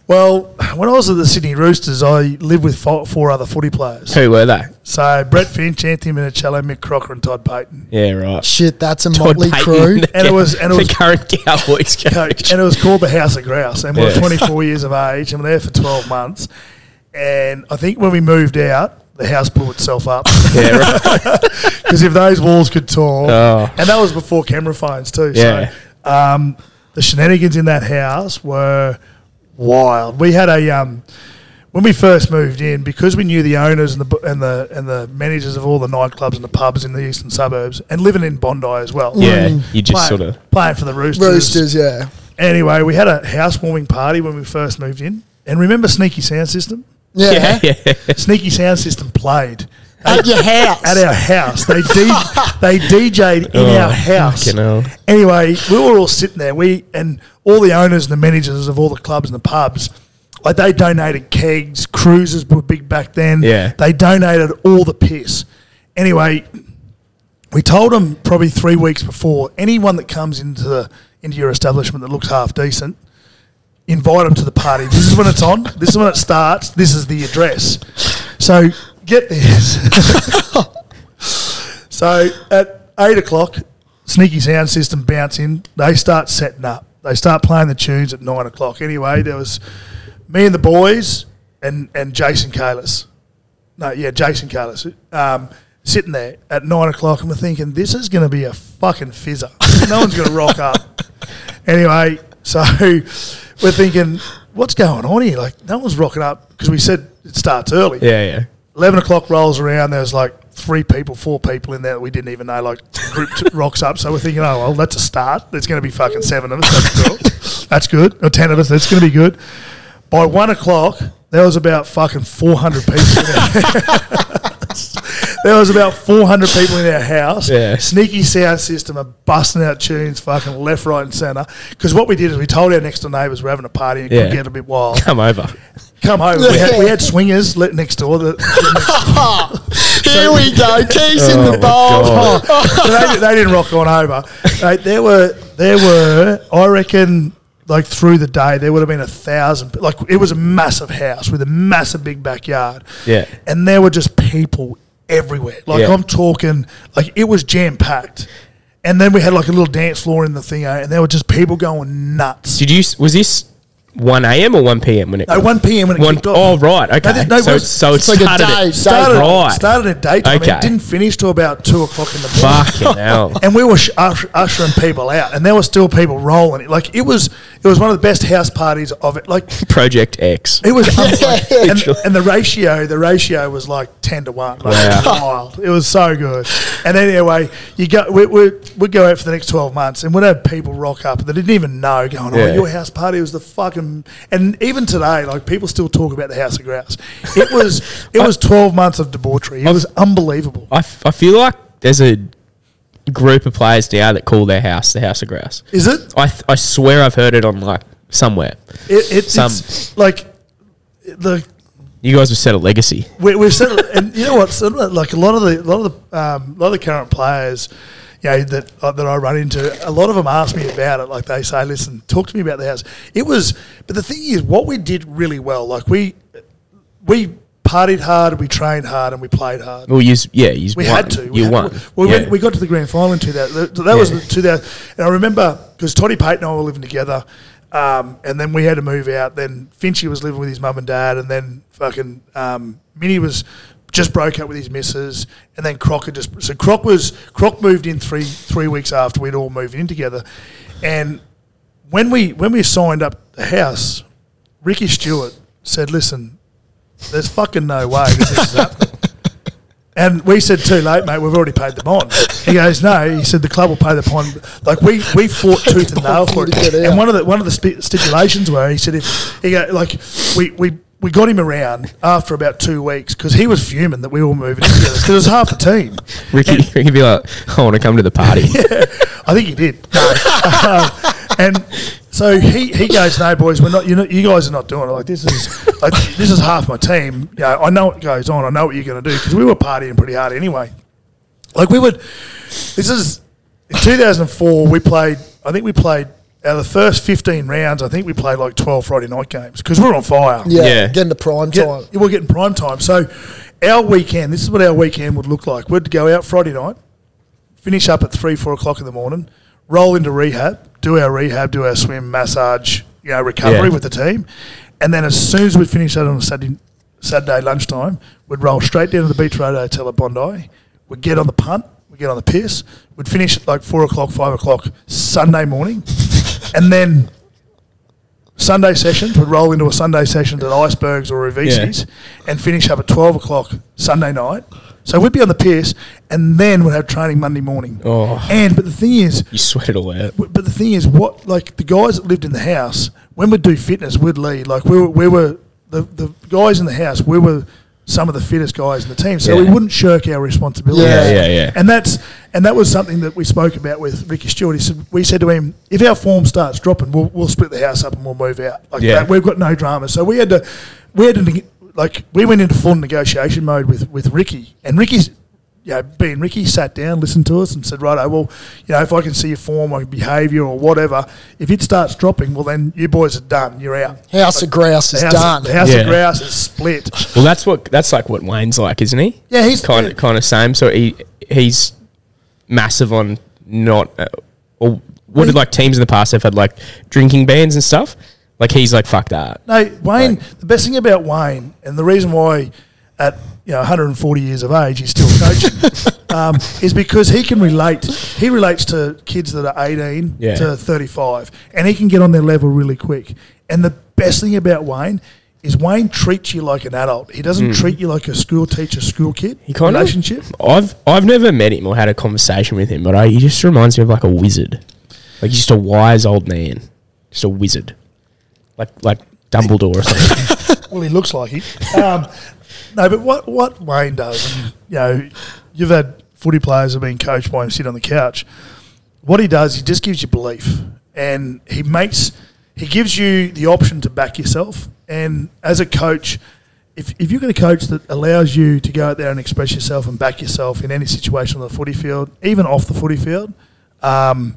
Well, when I was at the Sydney Roosters, I lived with four, four other footy players. who were they? So Brett Finch, Anthony Minichiello, Mick Crocker, and Todd Payten. Yeah, right. Shit, that's a Todd motley Payten, crew. the And it was- and it was- current Cowboys coach. coach, and it was called the House of Grouse. And we we're 24 years of age, and we're there for 12 months. And I think when we moved out, the house blew itself up yeah, right. because if those walls could talk, Oh. and that was before camera phones too. Yeah. So um, the shenanigans in that house were wild. We had a um, when we first moved in because we knew the owners and the and the and the managers of all the nightclubs and the pubs in the eastern suburbs, and living in Bondi as well. Yeah, Mm. you just Playing, sort of playing for the Roosters. Roosters, yeah. Anyway, we had a housewarming party when we first moved in, and remember Sneaky Sound System? Yeah. yeah, yeah. Sneaky Sound System played At your house. at our house. They D- they DJ'd in Oh, our house. fucking hell. Anyway, we were all sitting there. We and all the owners and the managers of all the clubs and the pubs, like they donated kegs. Cruises were big back then. Yeah. they donated all the piss. Anyway, we told them probably three weeks before anyone that comes into the into your establishment that looks half decent, invite them to the party. This is when it's on. This is when it starts. This is the address. So get this. so at eight o'clock, sneaky sound system bounce in. They start setting up. They start playing the tunes at nine o'clock. Anyway, there was me and the boys and and Jason Kalis. No, yeah, Jason Kalis. Um, sitting there at nine o'clock, and we're thinking this is going to be a fucking fizzer. no one's going to rock up. Anyway, so we're thinking, what's going on here? Like, no one's rocking up because we said it starts early. yeah, yeah. 11 o'clock rolls around, there's like three people, four people in there that we didn't even know, like, group rocks up. So we're thinking, oh, well, that's a start. There's going to be fucking seven of us. That's good. That's good. Or 10 of us. That's going to be good. By one o'clock, there was about fucking 400 people in our house. There was about 400 people in our house. Yeah. Sneaky sound system are busting out tunes fucking left, right, and centre. Because what we did is we told our next door neighbours we're having a party and it Yeah. could get a bit wild. Come over. Come home. We had, we had swingers lit next door. That, Here we go. Keys in Oh the bowl. God. so they, they didn't rock on over. Mate, there were there were I reckon like through the day there would have been a thousand. Like it was a massive house with a massive big backyard. Yeah. and there were just people everywhere. Like Yeah. I'm talking, like it was jam packed. And then we had like a little dance floor in the thing, eh, and there were just people going nuts. Did you? Was this one a.m. or one p.m. when it? No, 1 p.m. when it One, kicked off. oh right, okay. No, no, so, it so it it's like a started. day. at, started, right. started at daytime. Okay. It didn't finish till about two o'clock in the morning. Fucking hell. and we were sh- usher- ushering people out, and there were still people rolling. it. Like it was, it was one of the best house parties of it. Like Project X. it was, um, unbelievable. and, and the ratio, the ratio was like ten to one. Like, it was Wow. wild. It was so good. And anyway, you go, we we we'd go out for the next twelve months, and we'd have people rock up that didn't even know, going, "Oh, Yeah. your house party was the fucking." And even today, like people still talk about the House of Grouse. It was, it was twelve months of debauchery. It was unbelievable. I, f- I feel like there's a group of players now that call their house the House of Grass. Is it? I th- I swear I've heard it on like somewhere. It, it Some- it's like the You guys have set a legacy. we, we've set, and you know what? So, like a lot of the, a lot of the, um, a lot of the current players, you know, that uh, that I run into, a lot of them ask me about it. Like they say, "Listen, talk to me about the house." It was, but the thing is, what we did really well, like we, we partied hard, we trained hard, and we played hard. Well, you yeah, you We won. had to. We You had won. To. We, yeah. went, we got to the grand final in 2000. That, that was Yeah. the 2000. And I remember because Toddy Pate and I were living together, um, and then we had to move out. Then Finchy was living with his mum and dad, and then fucking um, Minnie was just broke up with his missus, and then Croc had just so Croc was Croc moved in three three weeks after we'd all moved in together, and when we when we signed up the house, Ricky Stuart said, "Listen, there's fucking no way this is happening." And we said, too late, mate. We've already paid the bond. He goes, no. He said the club will pay the bond. Like we, we fought tooth and nail for it. And one of the one of the sti- stipulations were he said if he go like we we. We got him around after about two weeks because he was fuming that we were moving in together. 'Cause it was half the team. Ricky, Ricky be like, I want to come to the party. I think he did. No. Um, and so he, he goes, no, boys, we're not. You know, you guys are not doing it. Like this is like this is half my team. You know, I know what goes on. I know what you're going to do because we were partying pretty hard anyway. Like we would. This is in 2004. We played. I think we played out of the first 15 rounds. I think we played like 12 Friday night games because we were on fire. Yeah, Yeah. getting to prime Get- time. we're getting prime time. So our weekend, this is what our weekend would look like. We'd go out Friday night, finish up at three, four o'clock in the morning, roll into rehab, do our rehab, do our swim, massage, you know, recovery Yeah. with the team, and then as soon as we finish that on a Saturday, Saturday lunchtime, we'd roll straight down to the Beach Road Hotel at Bondi. We'd get on the punt, we'd get on the piss, we'd finish at like four o'clock, five o'clock Sunday morning, and then Sunday sessions would roll into a Sunday session at Icebergs or Ravesi's and finish up at 12 o'clock Sunday night. So we'd be on the piss and then we'd have training Monday morning. Oh. And, but the thing is, You sweat it all out. w- but the thing is, what, like the guys that lived in the house, when we'd do fitness, we'd lead. Like we were, we were the, the guys in the house, we were some of the fittest guys in the team. So we wouldn't shirk our responsibility. Yeah. Yeah, yeah. And that's and that was something that we spoke about with Ricky Stuart. He said we said to him, if our form starts dropping, we'll, we'll split the house up and we'll move out. Like Yeah. that, we've got no drama. So we had to we had to like we went into full negotiation mode with with Ricky, and Ricky's. You know, being Ricky sat down, listened to us, and said, "Right, oh, well, you know, if I can see your form or behaviour or whatever, if it starts dropping, well, then you boys are done. You're out. House of Grouse is house, done. The house Yeah. of grouse is split. Well, that's what that's like what Wayne's like, isn't he? Yeah, he's kind of kind of same. So he he's massive on not uh, or what Well, did like teams in the past have had like drinking bans and stuff. Like he's like fuck that. No, Wayne. Like- the best thing about Wayne, and the reason why, at you know 140 years of age, he's still coaching, um, is because he can relate. He relates to kids that are 18 Yeah. to 35, and he can get on their level really quick. And the best thing about Wayne is Wayne treats you like an adult. He doesn't treat you like a school teacher, school kid. He kind relationship. of. I've I've never met him or had a conversation with him, but I, he just reminds me of like a wizard. Like he's just a wise old man, just a wizard. Like like Dumbledore or something. Well, he looks like it. Um, no, but what what Wayne does, and, you know, you've had footy players who've been coached by him sit on the couch. What he does, he just gives you belief, and he makes he gives you the option to back yourself. And as a coach, if if you've got a coach that allows you to go out there and express yourself and back yourself in any situation on the footy field, even off the footy field, um,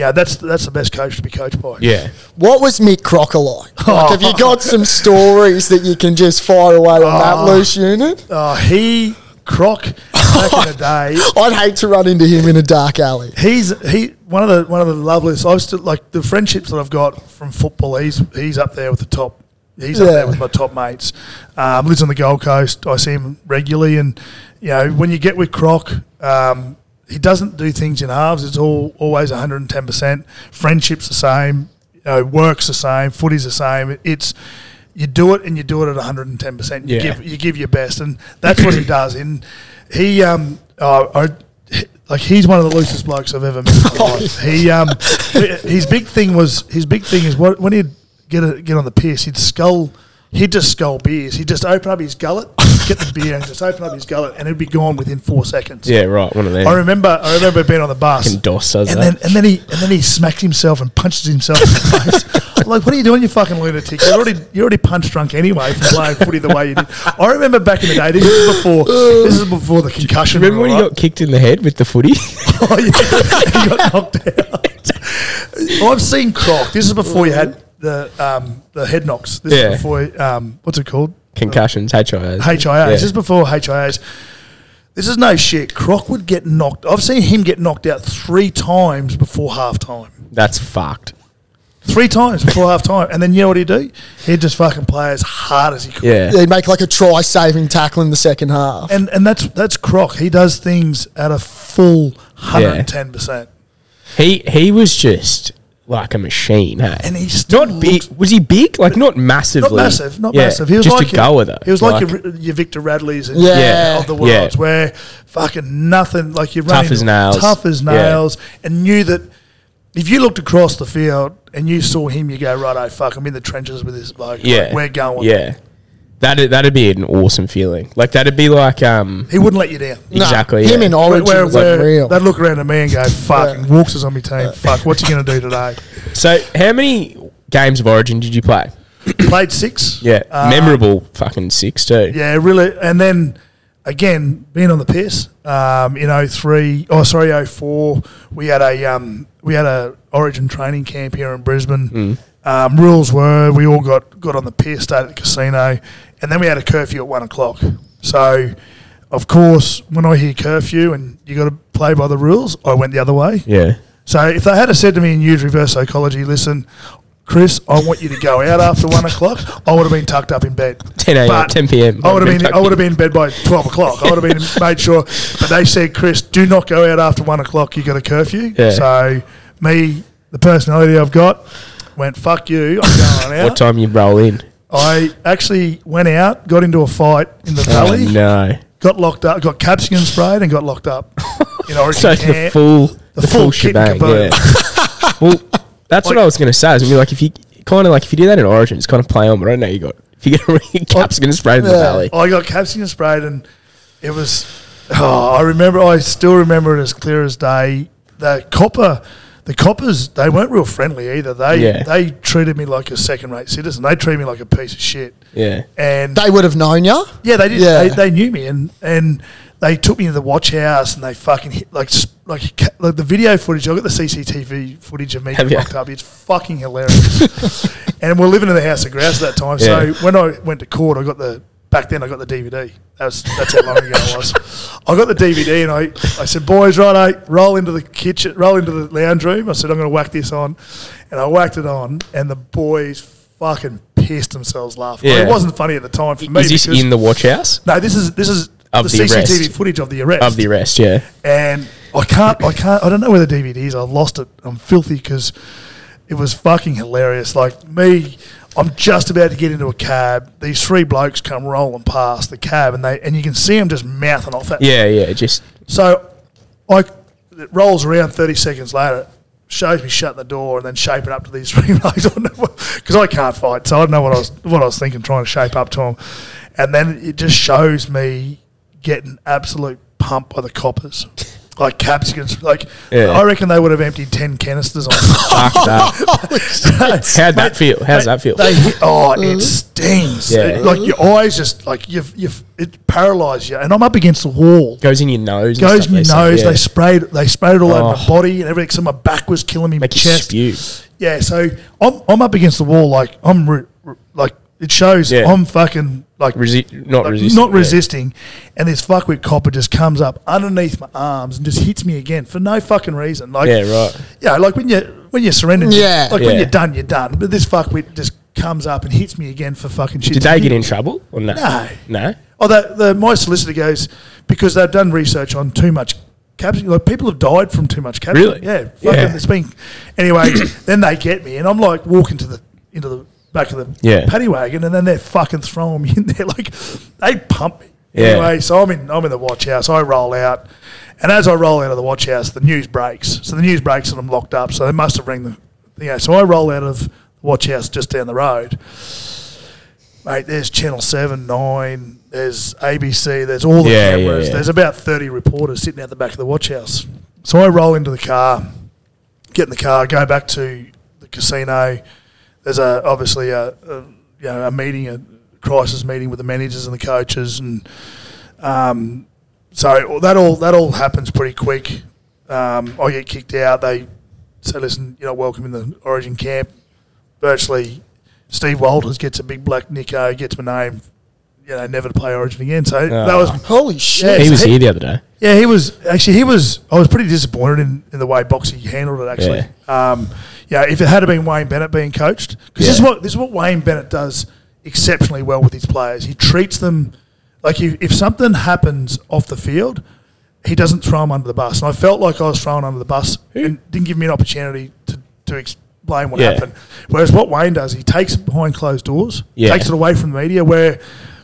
yeah, that's that's the best coach to be coached by. yeah. What was Mick Crocker like? like? Have you got some stories that you can just fire away on that loose unit? Uh, he Croc back in the day. I'd hate to run into him in a dark alley. He's he one of the one of the loveliest. I've still like the friendships that I've got from football. He's he's up there with the top. He's up Yeah. there with my top mates. Um, lives on the Gold Coast. I see him regularly, and you know when you get with Croc, um, he doesn't do things in halves. It's all always one hundred and ten percent. Friendships the same. You know, work's the same. Footy's the same. It's you do it and you do it at one hundred and ten percent. You Yeah. give you give your best, and that's what he does. And he, um, oh, I, like he's one of the loosest blokes I've ever met in my life. He, um, his big thing was his big thing is what when he'd get a, get on the piss, he'd skull. He'd just skull beers. He'd just open up his gullet, get the beer, and just open up his gullet, and it'd be gone within four seconds. Yeah, right. One of them. I remember. I remember being on the bus, And Doss does and that. then and then he and then he smacks himself and punches himself in the face. like, what are you doing, you fucking lunatic? You're already you're already punch drunk anyway from playing footy the way you did. I remember back in the day. This is before. This is before the concussion. Remember when he got kicked in the head with the footy? Oh, yeah. he got knocked out. I've seen Croc. This is before you had the um, the head knocks. This Yeah. is before um, what's it called? Concussions, HIAs. HIAs. Yeah. This is before HIAs. This is no shit. Croc would get knocked. I've seen him get knocked out three times before half time. That's fucked. Three times before half time. And then you know what he'd do? He'd just fucking play as hard as he could. Yeah. They'd make like a try saving tackle in the second half. And and that's that's Croc. He does things at a full hundred and ten percent. He he was just like a machine, hey? And he's still not big. Was he big? Like not massively. Not massive, not Yeah, massive. He was just like a goer though. He was like, your, your Victor Radleys and Yeah. Yeah. of the Yeah. world, where fucking nothing like you're Tough as nails. tough as Yeah. nails, and knew that if you looked across the field and you saw him, you go right, oh fuck, I'm in the trenches with this bloke. yeah, Like, we're going. Yeah, that'd that'd be an awesome feeling. Like that'd be like um he wouldn't let you down. Nah, exactly Him yeah. in Where, Origin where, was where unreal. they'd look around at me and go, "Fucking Walks is on my team. Fuck, what's he going to do today?" So how many games of Origin did you play? Played six. Yeah, Uh, memorable fucking six too. Yeah, really. And then again, being on the piss, um, in 03, oh sorry, 04, we had a um, we had a Origin training camp here in Brisbane. Um, rules were we all got got on the piss, stayed at the casino, and then we had a curfew at one o'clock. So, of course, when I hear curfew and you got to play by the rules, I went the other way. Yeah. So if they had said to me in use reverse psychology, listen, Chris, I want you to go out after one o'clock, I would have been tucked up in bed. 10 a.m., 10 p.m. I would have Been been I would have been in bed by twelve o'clock. I would have been made sure. But they said, Chris, do not go out after one o'clock. You got a curfew. Yeah. So me, the personality I've got, went fuck you. I'm going out. What time you roll in? I actually went out, got into a fight in the oh, valley, Oh, no. got locked up, got capsicum sprayed, and got locked up. You know, So the full, the, full full, kit shebang. Yeah. well, that's what I was going to say. I was be like, if you kind of like if you do that in Origin, it's kind of play on. But I don't know you got if you get a capsicum sprayed in the valley. I got capsicum sprayed, and it was. Oh, I remember. I still remember it as clear as day. The copper, the coppers, they weren't real friendly either. They Yeah. they treated me like a second rate citizen. They treated me like a piece of shit. Yeah. And they would have known you. yeah, they did. Yeah. They, they knew me, and and they took me to the watch house, and they fucking hit like like, like the video footage. I got the CCTV footage of me Have getting ya? locked up. It's fucking hilarious. and we're living in the house of grouse at that time. Yeah. So when I went to court, I got the back then I got the DVD. That was that's how long ago it was. I got the DVD, and I I said, boys, right, eh? roll into the kitchen, roll into the lounge room. I said, I'm going to whack this on, and I whacked it on, and the boys fucking pissed themselves laughing. Yeah. it wasn't funny at the time for me Is this because in the watch house no, this is this is Of the, the CCTV arrest. footage of the arrest. of the arrest? Yeah. and I can't, I can't, I don't know where the DVD is. I lost it. I'm filthy because it was fucking hilarious. Like me, I'm just about to get into a cab. These three blokes come rolling past the cab, and they and you can see them just mouthing off at me. Yeah. Yeah. Just So I it rolls around 30 seconds later. shows me shutting the door and then shaping up to these three blokes. Because I can't fight, so I don't know what I was what I was thinking, trying to shape up to them. And then it just shows me getting absolute pumped by the coppers. Like capsicums, like Yeah. I reckon they would have emptied ten canisters on. Fuck that. How'd that feel? How's that feel? They hit, oh, it mm. stings. Yeah. It- like your eyes just like you've you've it paralyzed you. And I'm up against the wall. Goes in your nose. and Goes stuff, in your they say, nose. yeah. They sprayed. They sprayed it all over my Oh. body and everything. So my back was killing me. make my you chest. spew. Yeah. So I'm I'm up against the wall. Like I'm re- re- like it shows. Yeah. I'm fucking like Resi- not like, resisting. not yeah. resisting, and this fuckwit copper just comes up underneath my arms and just hits me again for no fucking reason. Like, Yeah, right. yeah, like when you when you're surrendered, Yeah. like when you're done, you're done. But this fuckwit just comes up and hits me again for fucking shit. Did they get in trouble or no? No. No. Oh, the, the my solicitor goes because they've done research on too much capsicum. Like people have died from too much capsicum. Really? Yeah. Fucking, Yeah. It's been anyway. then they get me, and I'm like walking to the into the back of the Yeah. paddy wagon, and then they're fucking throwing me in there. Like they pump me. Yeah. Anyway, so I'm in I'm in the watch house. I roll out, and as I roll out of the watch house, the news breaks. So the news breaks, and I'm locked up. So they must have rang the. Yeah. So I roll out of the watch house just down the road mate, there's Channel 7, 9, there's ABC, there's all the yeah, cameras. yeah. There's about 30 reporters sitting out the back of the watch house. So I roll into the car, get in the car, go back to the casino. There's a obviously a, a you know a meeting, a crisis meeting with the managers and the coaches, and um, so that all that all happens pretty quick. Um, I get kicked out. They say, "Listen, you're not welcome in the Origin camp." Virtually, Steve Walters gets a big black Nico, gets my name, you know, never to play Origin again. So that was Holy shit. Yeah, He was so here the other day. yeah, he was actually he was. I was pretty disappointed in, in the way Boxy handled it. Actually, yeah. Um, yeah, if it had been Wayne Bennett being coached, because this is Yeah. what this is what Wayne Bennett does exceptionally well with his players. He treats them like if, if something happens off the field, he doesn't throw them under the bus. And I felt like I was thrown under the bus and didn't give me an opportunity to to explain what Yeah. happened. Whereas what Wayne does, he takes it behind closed doors, Yeah. takes it away from the media. Where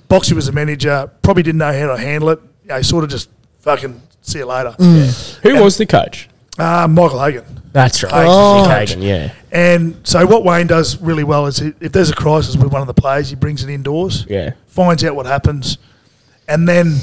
Boxy was a manager, probably didn't know how to handle it. You know, he sort of just fucking see you later. Who And- was the coach? Uh, Michael Hagan. That's right. Oh. Nick Hagan, yeah. And so what Wayne does really well is if there's a crisis with one of the players, he brings it indoors, Yeah. finds out what happens, and then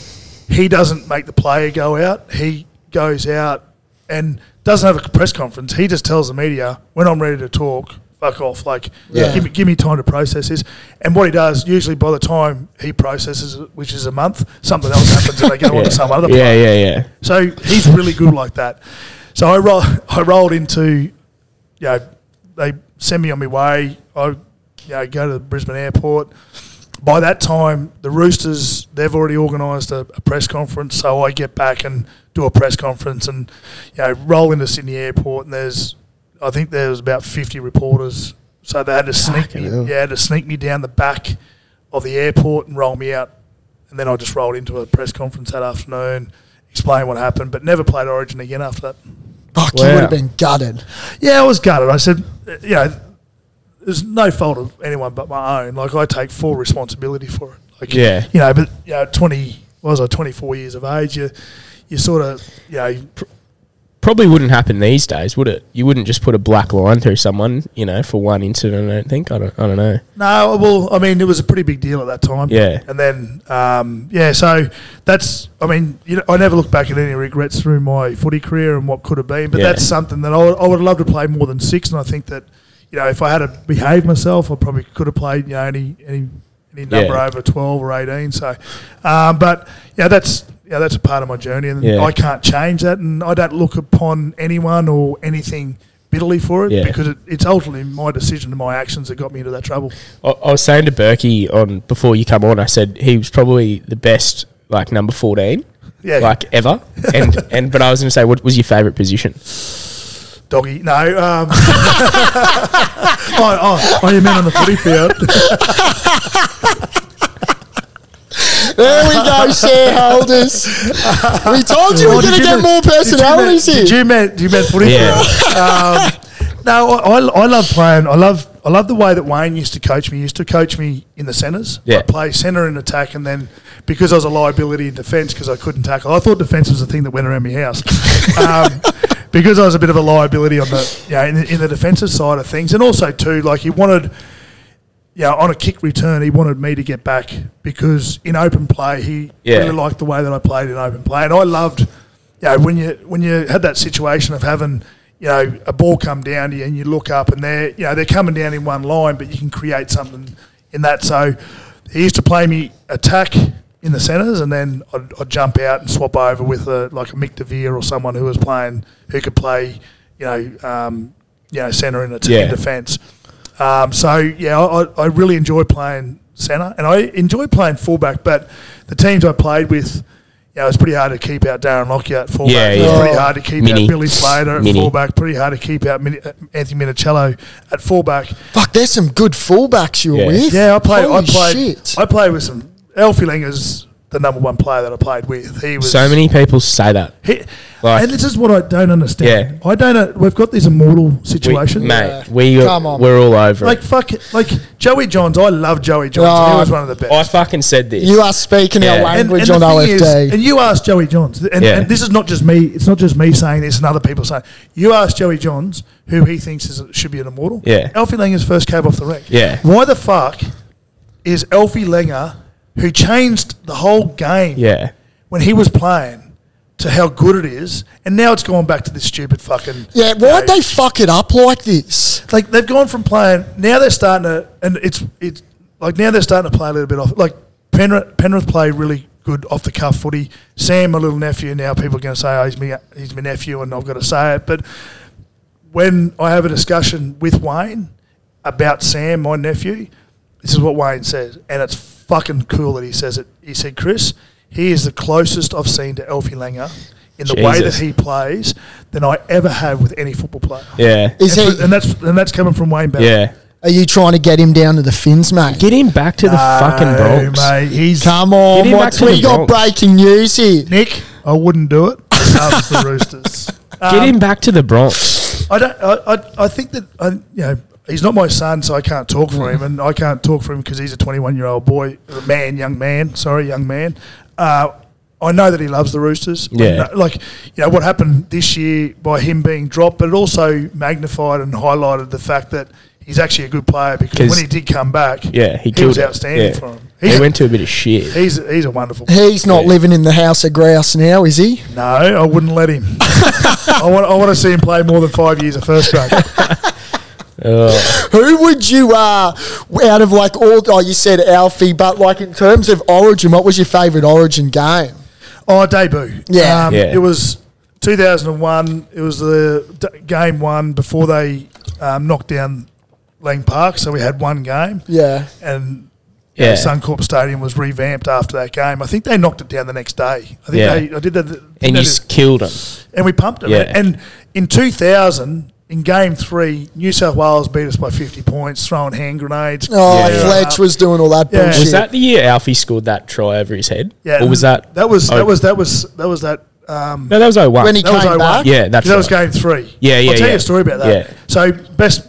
he doesn't make the player go out. He goes out and doesn't have a press conference. He just tells the media, when I'm ready to talk, fuck off. Like, Yeah. give, me, give me time to process this. And what he does, usually by the time he processes it, which is a month, something else happens and they go on Yeah. to some other yeah, player. yeah, yeah. So he's really good like that. So I roll, I rolled into, you know, they send me on my way. I, you know, go to the Brisbane airport. By that time, the Roosters they've already organised a, a press conference. So I get back and do a press conference and, you know, roll into Sydney airport. And there's, I think there was about fifty reporters. So they had to sneak me, hell. yeah, had to sneak me down the back of the airport and roll me out. And then I just rolled into a press conference that afternoon, explain what happened, but never played Origin again after that. Fuck, you Wow. would have been gutted. Yeah, I was gutted. I said, you know, there's no fault of anyone but my own. Like I take full responsibility for it. Like, Yeah. you know, but you know, twenty what was I twenty four years of age? You, you sort of, you know, Probably wouldn't happen these days, would it? You wouldn't just put a black line through someone, you know, for one incident. I don't think. I don't. I don't know. No, well, I mean, it was a pretty big deal at that time. Yeah. And then, um, yeah, so that's, I mean, you know, I never look back at any regrets through my footy career and what could have been, but Yeah. that's something that I would, I would love to play more than six. And I think that, you know, if I had to behave myself, I probably could have played, you know, any, any, any number Yeah. over 12 or 18. So, um, but, yeah, that's, yeah, that's a part of my journey, and Yeah. I can't change that, and I don't look upon anyone or anything bitterly for it Yeah. because it, it's ultimately my decision and my actions that got me into that trouble. I, I was saying to Berkey on before you come on. I said he was probably the best, like number fourteen, Yeah, like ever. And and but I was going to say, what was your favourite position? Doggy, no. Um, oh, oh, oh, you meant on the footy field. There we go, shareholders. We told you we're going to get mean- more did you personalities mean- here. Did you meant, you meant footy Yeah. field? Um, no, I, I love playing. I love I love the way that Wayne used to coach me. He used to coach me in the centres. Yeah. I'd play centre and attack, and then because I was a liability in defence because I couldn't tackle, I thought defence was the thing that went around my house. um, because I was a bit of a liability on the you know, in, the, in the defensive side of things, and also too like he wanted. Yeah, on a kick return, he wanted me to get back because in open play, he Yeah. really liked the way that I played in open play, and I loved, you know, when you when you had that situation of having, you know, a ball come down to you and you look up and they're, you know, they're coming down in one line, but you can create something in that. So he used to play me attack in the centres, and then I'd, I'd jump out and swap over with a, like a Mick De Vere or someone who was playing who could play, you know, um, you know, centre in a Yeah. defence. Um, so yeah, I, I really enjoy playing centre, and I enjoy playing fullback. But the teams I played with, you know, it was pretty hard to keep out Darren Lockyer at fullback. Yeah, It was pretty hard to keep Mini. out Billy Slater at Mini. fullback. Pretty hard to keep out Mini, uh, Anthony Minichiello at fullback. Fuck, there's some good fullbacks you're Yeah. with. Yeah, I played. I Holy played. Shit. I played with some. Alfie Langer's the number one player that I played with. He was So many people say that. He, Like- and this is what I don't understand. Yeah. I don't. know We've got this immortal We, situation. mate, we, Come on. we're all over Like it. fuck, like Joey Johns. I love Joey Johns. Oh, he was one of the best. I fucking said this. You are speaking our Yeah. language the on thing OFD. is- and you asked Joey Johns, and, Yeah. and this is not just me. It's not just me saying this, and other people saying. You asked Joey Johns who he thinks is should be an immortal. Yeah. Alfie Langer's first cab off the rank. Yeah. Why the fuck is Alfie Langer, who changed the whole game yeah. when he was playing, to how good it is, and now it's gone back to this stupid fucking. yeah, why'd they fuck it up like this? like they've gone from playing now they're starting to and it's it's like now they're starting to play a little bit off like Penrith Penrith play really good off the cuff footy. Sam, my little nephew, now people are going to say oh he's my he's my nephew and I've got to say it, but when I have a discussion with Wayne about Sam, my nephew, this is what Wayne says, and it's fucking cool that he says it. He said, Chris, he is the closest I've seen to Alfie Langer in the way that he plays than I ever have with any football player. Yeah. Is and, he? and that's and that's coming from Wayne Bennett. Yeah. Are you trying to get him down to the fins, mate? Get him back to the fucking Broncs. mate. He's Come on, Get him back to we the got Broncs. breaking news here? Nick. I wouldn't do it. Loves the Roosters. Get Um, him back to the Broncs. I don't. I, I, I think that I, you know he's not my son, so I can't talk for him, and I can't talk for him because he's a 21 year old boy, man, young man. Sorry, young man. Uh, I know that he loves the Roosters. Yeah. know- like you know what happened this year by him being dropped, but it also magnified and highlighted the fact that he's actually a good player because 'Cause- when he did come back, Yeah, he he was outstanding Yeah. for him. He went to a bit of shit. he's he's a wonderful. He's not Yeah. living in the house of grouse now, is he? No, I wouldn't let him. I want I want to see him play more than five years of first grade. Who would you, uh, out of like all, oh, you said Alfie, but like in terms of Origin, what was your favourite Origin game? Oh, debut. Yeah. Um, Yeah. It was 2001. It was the d- game one before they um, knocked down Lang Park. So we had one game, Yeah. and yeah. Suncorp Stadium was revamped after that game. I think they knocked it down the next day. I think Yeah. they. I did that. did and that- you s- killed him. and we pumped them. Yeah. And in 2000. In game three, New South Wales beat us by 50 points, throwing hand grenades. Oh, Yeah. Fletch was doing all that Yeah. bullshit. Was that the year Alfie scored that try over his head? Yeah, Or was that? That was Oh. that was that was that was that. Um, No, that was 01. when he That came 01. back? yeah, that's that was right. game three. Yeah, yeah, I'll tell yeah. you a story about that. Yeah. So best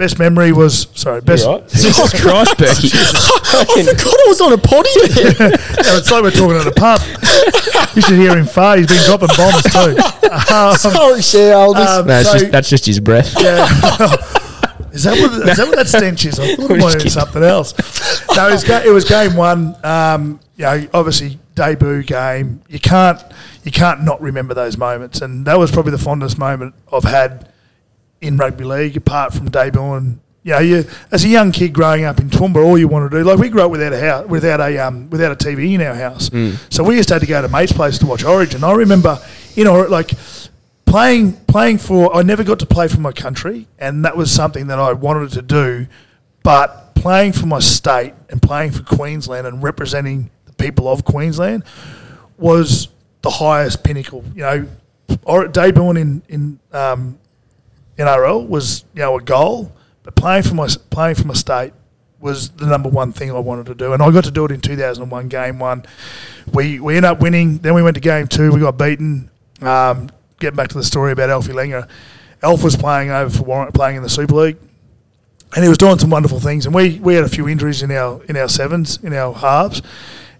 best memory was sorry best. You all right? Jesus Christ, Berkey. I forgot I was on a potty there. Yeah, it's like we're talking at a pub. you should hear him fart. He's been dropping bombs too. Um, Sorry, shareholders. um, No, it's so- just, that's just his breath. yeah. is that what is that what that stench is? I thought it I'm might just be kidding. something else. No, it was, ga- it was game one. Um, you know, obviously debut game. You can't you can't not remember those moments, and that was probably the fondest moment I've had in rugby league, apart from debuting. You know, you as a young kid growing up in Toowoomba, all you want to do, like we grew up without a house, without a um, without a TV in our house, so we used to have to go to mates' place to watch Origin. I remember, you know, like playing playing for. I never got to play for my country, and that was something that I wanted to do. But playing for my state and playing for Queensland and representing the people of Queensland was the highest pinnacle. You know, or debuting in in um, NRL was you know a goal, but playing for my playing for my state was the number one thing I wanted to do, and I got to do it in 2001 game one. We we ended up winning. Then we went to game two. We got beaten. Um, getting back to the story about Alfie Langer, Alf was playing over for Warren, playing in the Super League, and he was doing some wonderful things. And we, we had a few injuries in our in our sevens in our halves,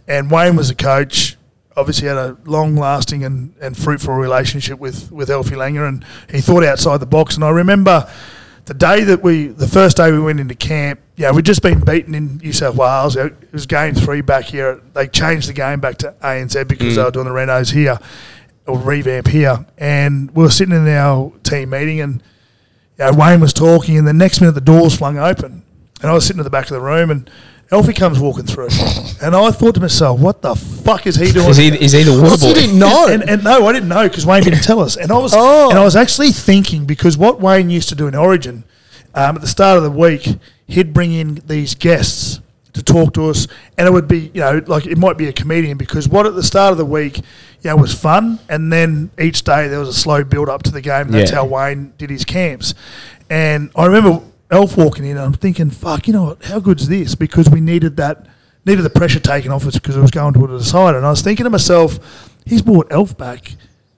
and Wayne was the coach. Obviously had a long lasting and, and fruitful relationship with, with Alfie Langer and he thought outside the box. And I remember the day that we, the first day we went into camp, yeah, we'd just been beaten in New South Wales. It was game three back here. They changed the game back to ANZ because they mm. were doing the Renos here or revamp here. And we were sitting in our team meeting and you know, Wayne was talking, and the next minute the doors flung open, and I was sitting at the back of the room, and Alfie comes walking through, and I thought to myself, "What the fuck is he doing?" Is he, is he the water Also, you didn't know. And, and no, I didn't know because Wayne didn't tell us. And I was Oh. and I was actually thinking because what Wayne used to do in Origin, um, at the start of the week, he'd bring in these guests to talk to us, and it would be you know like it might be a comedian because what at the start of the week, you know, was fun, and then each day there was a slow build up to the game. And that's Yeah. how Wayne did his camps, and I remember Elf walking in, and I'm thinking, fuck, you know what? How good's this? Because we needed that. Needed the pressure taken off us because it was going to the decider. And I was thinking to myself, he's brought Alf back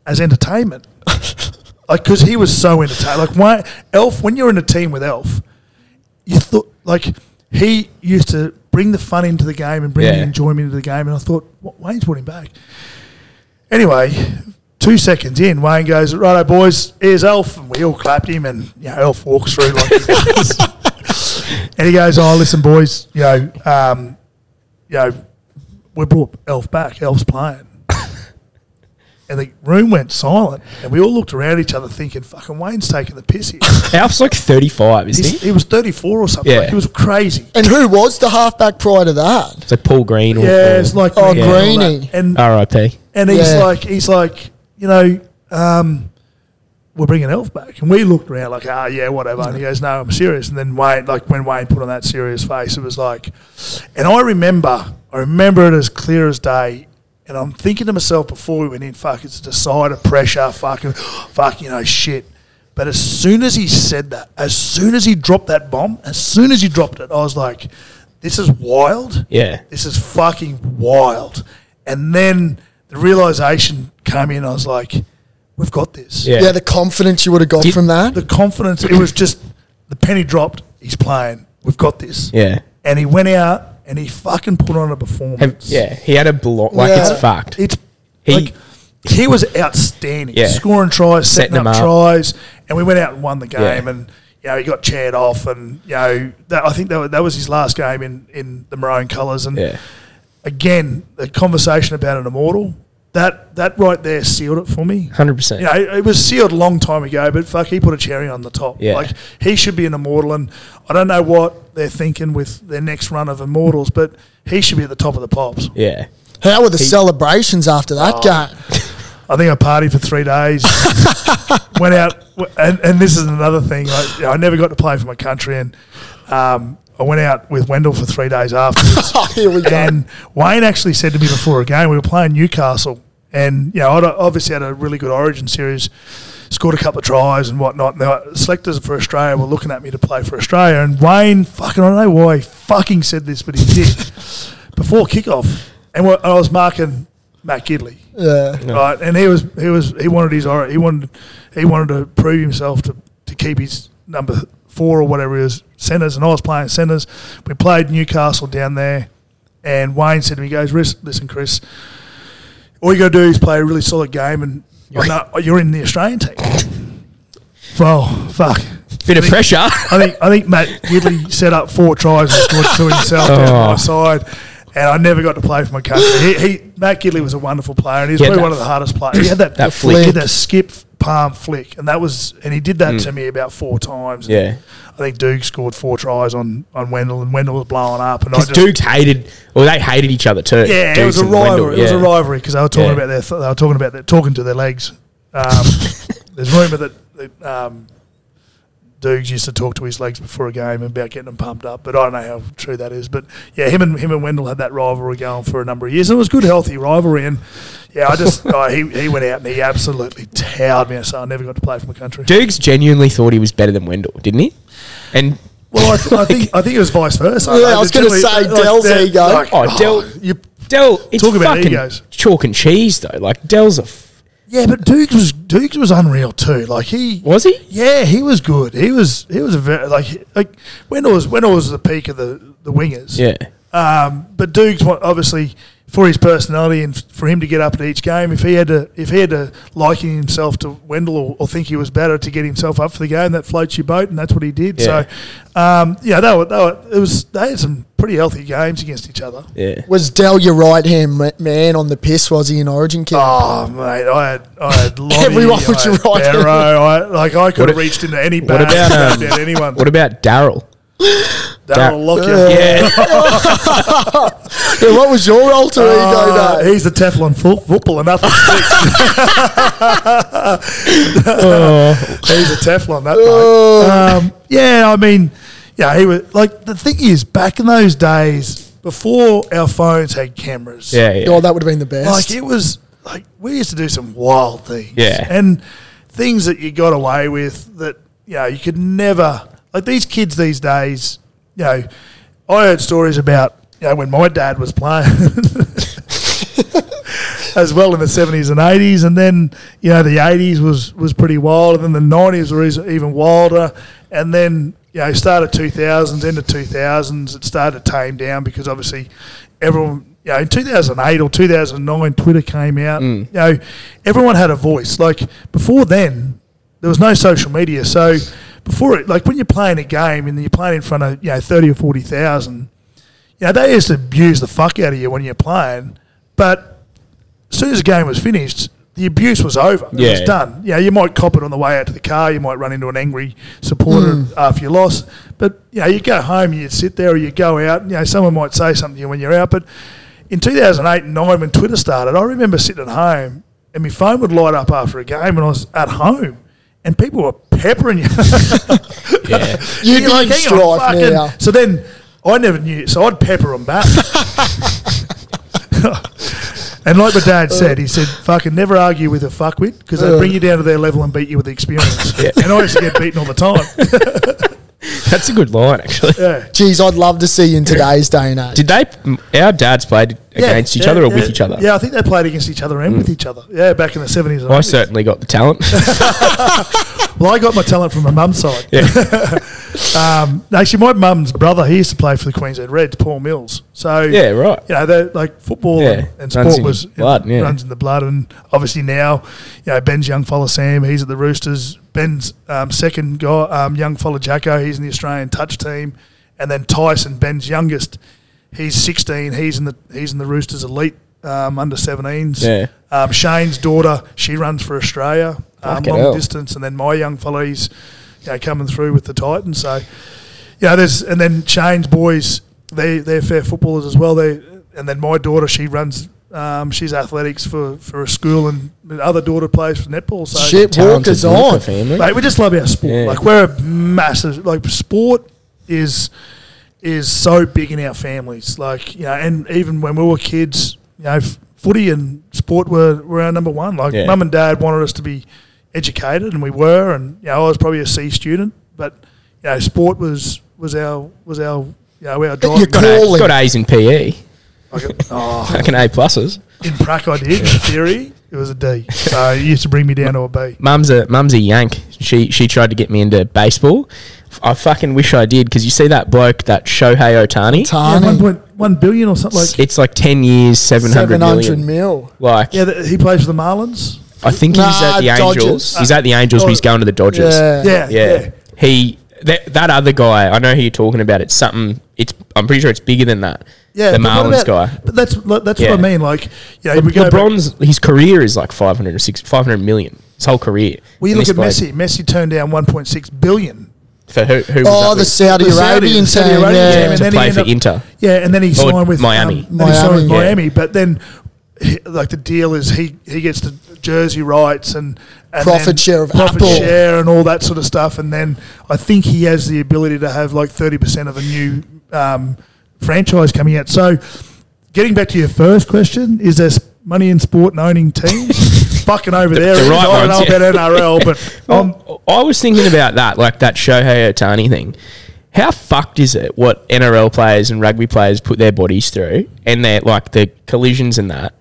as entertainment. like, because he was so entertaining. Like, why, Alf, when you're in a team with Alf, you thought, like, he used to bring the fun into the game and bring the Yeah. enjoyment into the game. And I thought, "Wa- Wayne's brought him back. Anyway, two seconds in, Wayne goes, righto, boys, here's Alf. And we all clapped him. And, you know, Alf walks through like and he goes, oh, listen, boys, you know, um, you know, we brought Alf back. Alf's playing. and the room went silent. And we all looked around each other thinking, fucking Wayne's taking the piss here. Alf's like 35, isn't He's, he? he was 34 or something. Yeah. Like, he was crazy. And who was the halfback prior to that? It's like Paul Green or, Yeah, it's like Oh, me and all Greeny. that. And R.I.P. and he's Yeah. like, he's like, you know, um, we're bringing Alf back, and we looked around like, ah, yeah, whatever. And he goes, no, I'm serious. And then Wayne, like when Wayne put on that serious face, it was like, and I remember, I remember it as clear as day. And I'm thinking to myself before we went in, fuck, it's a decider, pressure, fucking, fuck, you know, shit. But as soon as he said that, as soon as he dropped that bomb, as soon as he dropped it, I was like, this is wild. Yeah. This is fucking wild. And then the realization came in. I was like, we've got this. Yeah. Yeah, the confidence you would have got Did- from that. The confidence, it was just the penny dropped. He's playing. We've got this. Yeah. And he went out and he fucking put on a performance. Have, yeah. He had a block. Like, Yeah. it's fucked. It's He- like he was outstanding, Yeah. scoring tries, Setting setting, them up, up. tries, and we went out and won the game. Yeah. And you know he got chaired off, and you know that, I think that, wa- that was his last game in, in the maroon colours. And yeah. again, the conversation about an immortal that that right there sealed it for me. 100%. You know, it was sealed a long time ago, but fuck, he put a cherry on the top. Yeah. Like he should be an immortal, and I don't know what they're thinking with their next run of immortals, but he should be at the top of the pops. yeah. How were the celebrations after that Oh. game? I think I partied for three days. went out, and, and this is another thing. I, you know, I never got to play for my country, and um, I went out with Wendell for three days afterwards. Here we go. and Wayne actually said to me before a game, we were playing Newcastle, and you know, I'd obviously had a really good Origin series, scored a couple of tries and whatnot. And the selectors for Australia were looking at me to play for Australia, and Wayne, fucking, I don't know why he fucking said this, but he did before kickoff, and I was marking Matt Gidley Yeah. right? And he was he was he wanted his he wanted he wanted to prove himself to, to keep his number four or whatever it is centers, and I was playing centers. We played Newcastle down there, and Wayne said to me, he "Goes, listen, Chris, all you got to do is play a really solid game, and you're, not, you're in the Australian team." Well, fuck. Bit of pressure. I think I think Matt Gidley set up four tries and scored two himself down Oh. my side. And I never got to play for my country. He, he Matt Gidley was a wonderful player, and he's He probably one of the hardest players. He had that, that flick, flick. he had that skip palm flick, and that was, and he did that to me about four times. Mm. Yeah. I think Duke scored four tries on, on Wendell, and Wendell was blowing up, and I just Dukes hated, well, they hated each other too. yeah, it was a and Wendell, rivalry. It was a rivalry because they were talking Yeah. about their th- they were talking about their talking to their legs. Um, there's rumour that, that um, Dukes used to talk to his legs before a game about getting them pumped up, but I don't know how true that is. But yeah, him and him and Wendell had that rivalry going for a number of years, and it was good, healthy rivalry. And yeah, I just oh, he he went out and he absolutely towered me, so I never got to play for my country. Dukes genuinely thought he was better than Wendell, didn't he? And Well, I, th- I think I think it was vice versa. Yeah, I was gonna say Dell's they're- ego. like, oh, Dell, oh, you Dell, it's Talk about fucking egos. chalk and cheese though. Like Dell's a, f- Yeah, but Dukes was Dukes was unreal too. Like he was he? Yeah, he was good. He was he was a very like like Wendell was Wendell was the peak of the the wingers. Yeah, Um, but Dukes obviously for his personality and for him to get up at each game. If he had to, if he had to liken himself to Wendell or, or think he was better to get himself up for the game, that floats your boat, and that's what he did. Yeah. So, um, yeah, they were, they were, it was they had some pretty healthy games against each other. Yeah. Was Dell your right hand man on the piss? Was he in Origin camp? Oh mate, I had I had Lottie, Everyone I was your had right hand. I, like I could have reached into any What bag about and um, grabbed anyone. What about Daryl? Darren Lockyer. Yeah. Yeah, what was your alter ego? Uh, though? he's the Teflon fo- footballer, nothing sticks. He's a Teflon, that bloke. Um, yeah, I mean, yeah, he was like the thing is back in those days before our phones had cameras. yeah, yeah. Oh, that would have been the best. like it was like we used to do some wild things. Yeah. and things that you got away with that you know you could never like these kids these days. You know, I heard stories about you know when my dad was playing. As well in the seventies and eighties, and then you know the eighties was was pretty wild, and then the nineties were even wilder, and then you know start of two thousands, end of two thousands, it started to tame down because obviously everyone you know in two thousand eight or two thousand nine, Twitter came out. Mm. You know, everyone had a voice. Like before then, there was no social media, so before it, like when you're playing a game and you're playing in front of you know thirty or forty thousand, you know they used to abuse the fuck out of you when you're playing, but as soon as the game was finished, the abuse was over. It was done. Yeah, you might cop it on the way out to the car. You might run into an angry supporter hmm. after you lost. But you know, you go home, and you sit there, or you go out. You know, someone might say something to you when you're out. But in 2008 and 9, when Twitter started, I remember sitting at home and my phone would light up after a game, and I was at home. And people were peppering you. yeah. You'd You're like, in hang on, strife fucking- now. So then I never knew. So I'd pepper them back. and like my dad said, he uh. said, fucking never argue with a fuckwit because they bring you down to their level and beat you with the experience. And I used to get beaten all the time. That's a good line, actually. yeah. Geez, I'd love to see you in today's day and age. Did they? Our dads played against each yeah, other or yeah. with each other? Yeah, I think they played against each other and with mm. each other. Yeah, back in the 70s. I 80s. certainly got the talent. Well, I got my talent from my mum's side. yeah. Um, actually, my mum's brother, he used to play for the Queensland Reds, Paul Mills. So Yeah, right. you know, they're like football Yeah, and, and runs sport in was blood, yeah. runs in the blood, and obviously now, you know, Ben's young fella Sam, he's at the Roosters. Ben's um, second guy, um, young fella Jacko, he's in the Australian touch team, and then Tyson, Ben's youngest, he's 16, he's in the he's in the Roosters elite um, under 17s. Yeah. Um, Shane's daughter, she runs for Australia, um, long hell. distance, and then my young fella, he's you know, coming through with the Titans. So, yeah, there's and then Shane's boys, they they're fair footballers as well. They and then my daughter, she runs, um, she's athletics for, for a school, and the other daughter plays for netball. So, Shit, Walker's on. family. mate, we just love our sport. Yeah. Like we're a massive like sport is is so big in our families. Like you know, and even when we were kids, you know, f- footy and sport were, were our number one. Like Yeah. mum and dad wanted us to be educated, and we were. And you know, I was probably a C student, but you know, sport was was our was our you know our drive. Your Got, a, got A's in PE. Like a- oh, Fucking A pluses. in prac, I did. In theory, it was a D. So it used to bring me down to a B. Mum's a mum's a yank. She she tried to get me into baseball. I fucking wish I did because you see that bloke, that Shohei Ohtani. Yeah, one Tani, point one billion or something like. it's like ten years, seven hundred 700 million. mil. Like Yeah, the, he plays for the Marlins. I think he's Nah, at the Dodgers. Angels. He's at the Angels, but he's going to the Dodgers. Yeah. Yeah, yeah. yeah. He that, that other guy. I know who you're talking about. It's something. It's I'm pretty sure it's bigger than that. Yeah, the but what Marlins about- guy. But that's like, that's Yeah. what I mean. Like, yeah, Le- we go back- LeBron's his career is like 500 or six, 500 million. His whole career. well, you And look at bloke- Messi. Messi turned down 1.6 billion. For who? who was Oh, that the with? Saudi The Saudis, Arabian Saudi team. Arabian Yeah. team, and to then he play ended for up- Inter. Yeah, and then he Or signed with Miami. Um, then he signed with Yeah. Miami, but then he, like the deal is he he gets the jersey rights and, and Profit share of profit Apple. share and all that sort of stuff, and then I think he has the ability to have like thirty percent of a new um, franchise coming out. So, getting back to your first question, is there money in sport and owning teams? Fucking over there. the right I don't know yeah. about NRL, but um, I was thinking about that, like that Shohei Ohtani thing. How fucked is it what NRL players and rugby players put their bodies through and they're like the collisions and that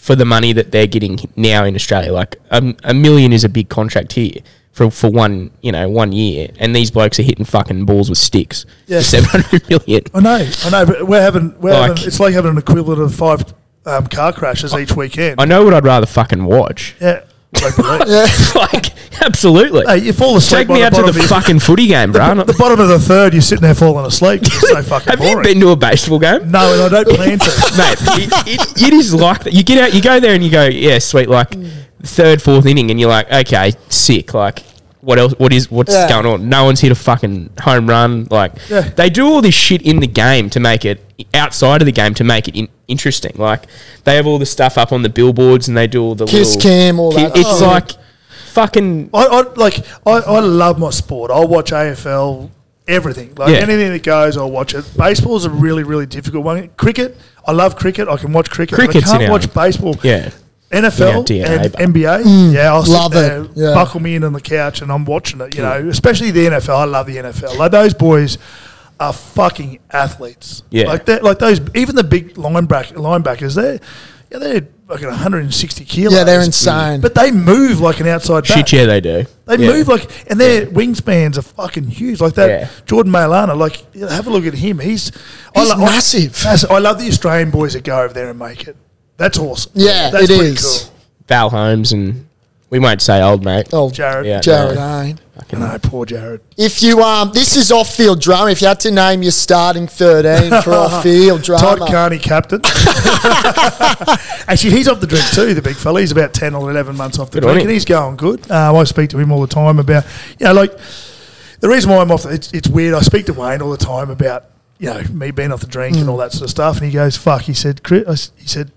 for the money that they're getting now in Australia? Like a, a million is a big contract here for, for one, you know, one year. And these blokes are hitting fucking balls with sticks. Yeah. For 700 million. I know, I know, but we're having, we're Like- having it's like having an equivalent of five um, car crashes each weekend. I know what I'd rather fucking watch. yeah, Yeah. like, absolutely. Hey, you fall asleep. Take me the out to the fucking footy game, bro. the bottom of the third. You're sitting there falling asleep. It's so fucking Have boring. you been to a baseball game? no, and I don't plan to. mate. It, it, it is like that. You get out, you go there, and you go, yeah, sweet. Like third, fourth inning, and you're like, okay, sick. Like, what else? What is what's Yeah. going on? No one's hit a fucking home run. Like, Yeah. they do all this shit in the game to make it outside of the game to make it in, interesting. Like, they have all the stuff up on the billboards, and they do all the Kiss cam, all that It's shit. like fucking. I, I like. I, I love my sport. I'll watch AFL. Everything like Yeah. anything that goes, I'll watch it. Baseball's a really, really difficult one. Cricket, I love cricket. I can watch cricket. Cricket's I can't watch baseball. Yeah. NFL Yeah, and but- NBA. yeah, I'll Mm. love sit there, it, yeah. buckle me in on the couch, and I'm watching it. You know, especially the NFL. I love the NFL. Like those boys are fucking athletes. Yeah. like that. Like those. Even the big lineback linebackers. They're yeah, they're fucking 160 kilos. Yeah, they're insane. But they move like an outside back. Shit, yeah, they do. They Yeah. move like, and their wingspans are fucking huge. Like that, Yeah. Jordan Mailata. Like, have a look at him. He's, He's lo- massive. I, I love the Australian boys that go over there and make it. That's awesome. Yeah, That's it pretty is. Cool. Val Holmes and we won't say old mate. Oh, Jared. Yeah. Jared no. I know, poor Jared. If you um, this is off field drama. If you had to name your starting thirteen for off field drama, Todd Carney, captain. Actually, he's off the drink too, the big fella. He's about 10 or 11 months off the Good on drink, him. and he's going good. Um, I speak to him all the time about, you know, like, the reason why I'm off, the, it's, it's weird. I speak to Wayne all the time about, you know, me being off the drink and all that sort of stuff. And he goes, fuck, he said, Chris, I s- he said,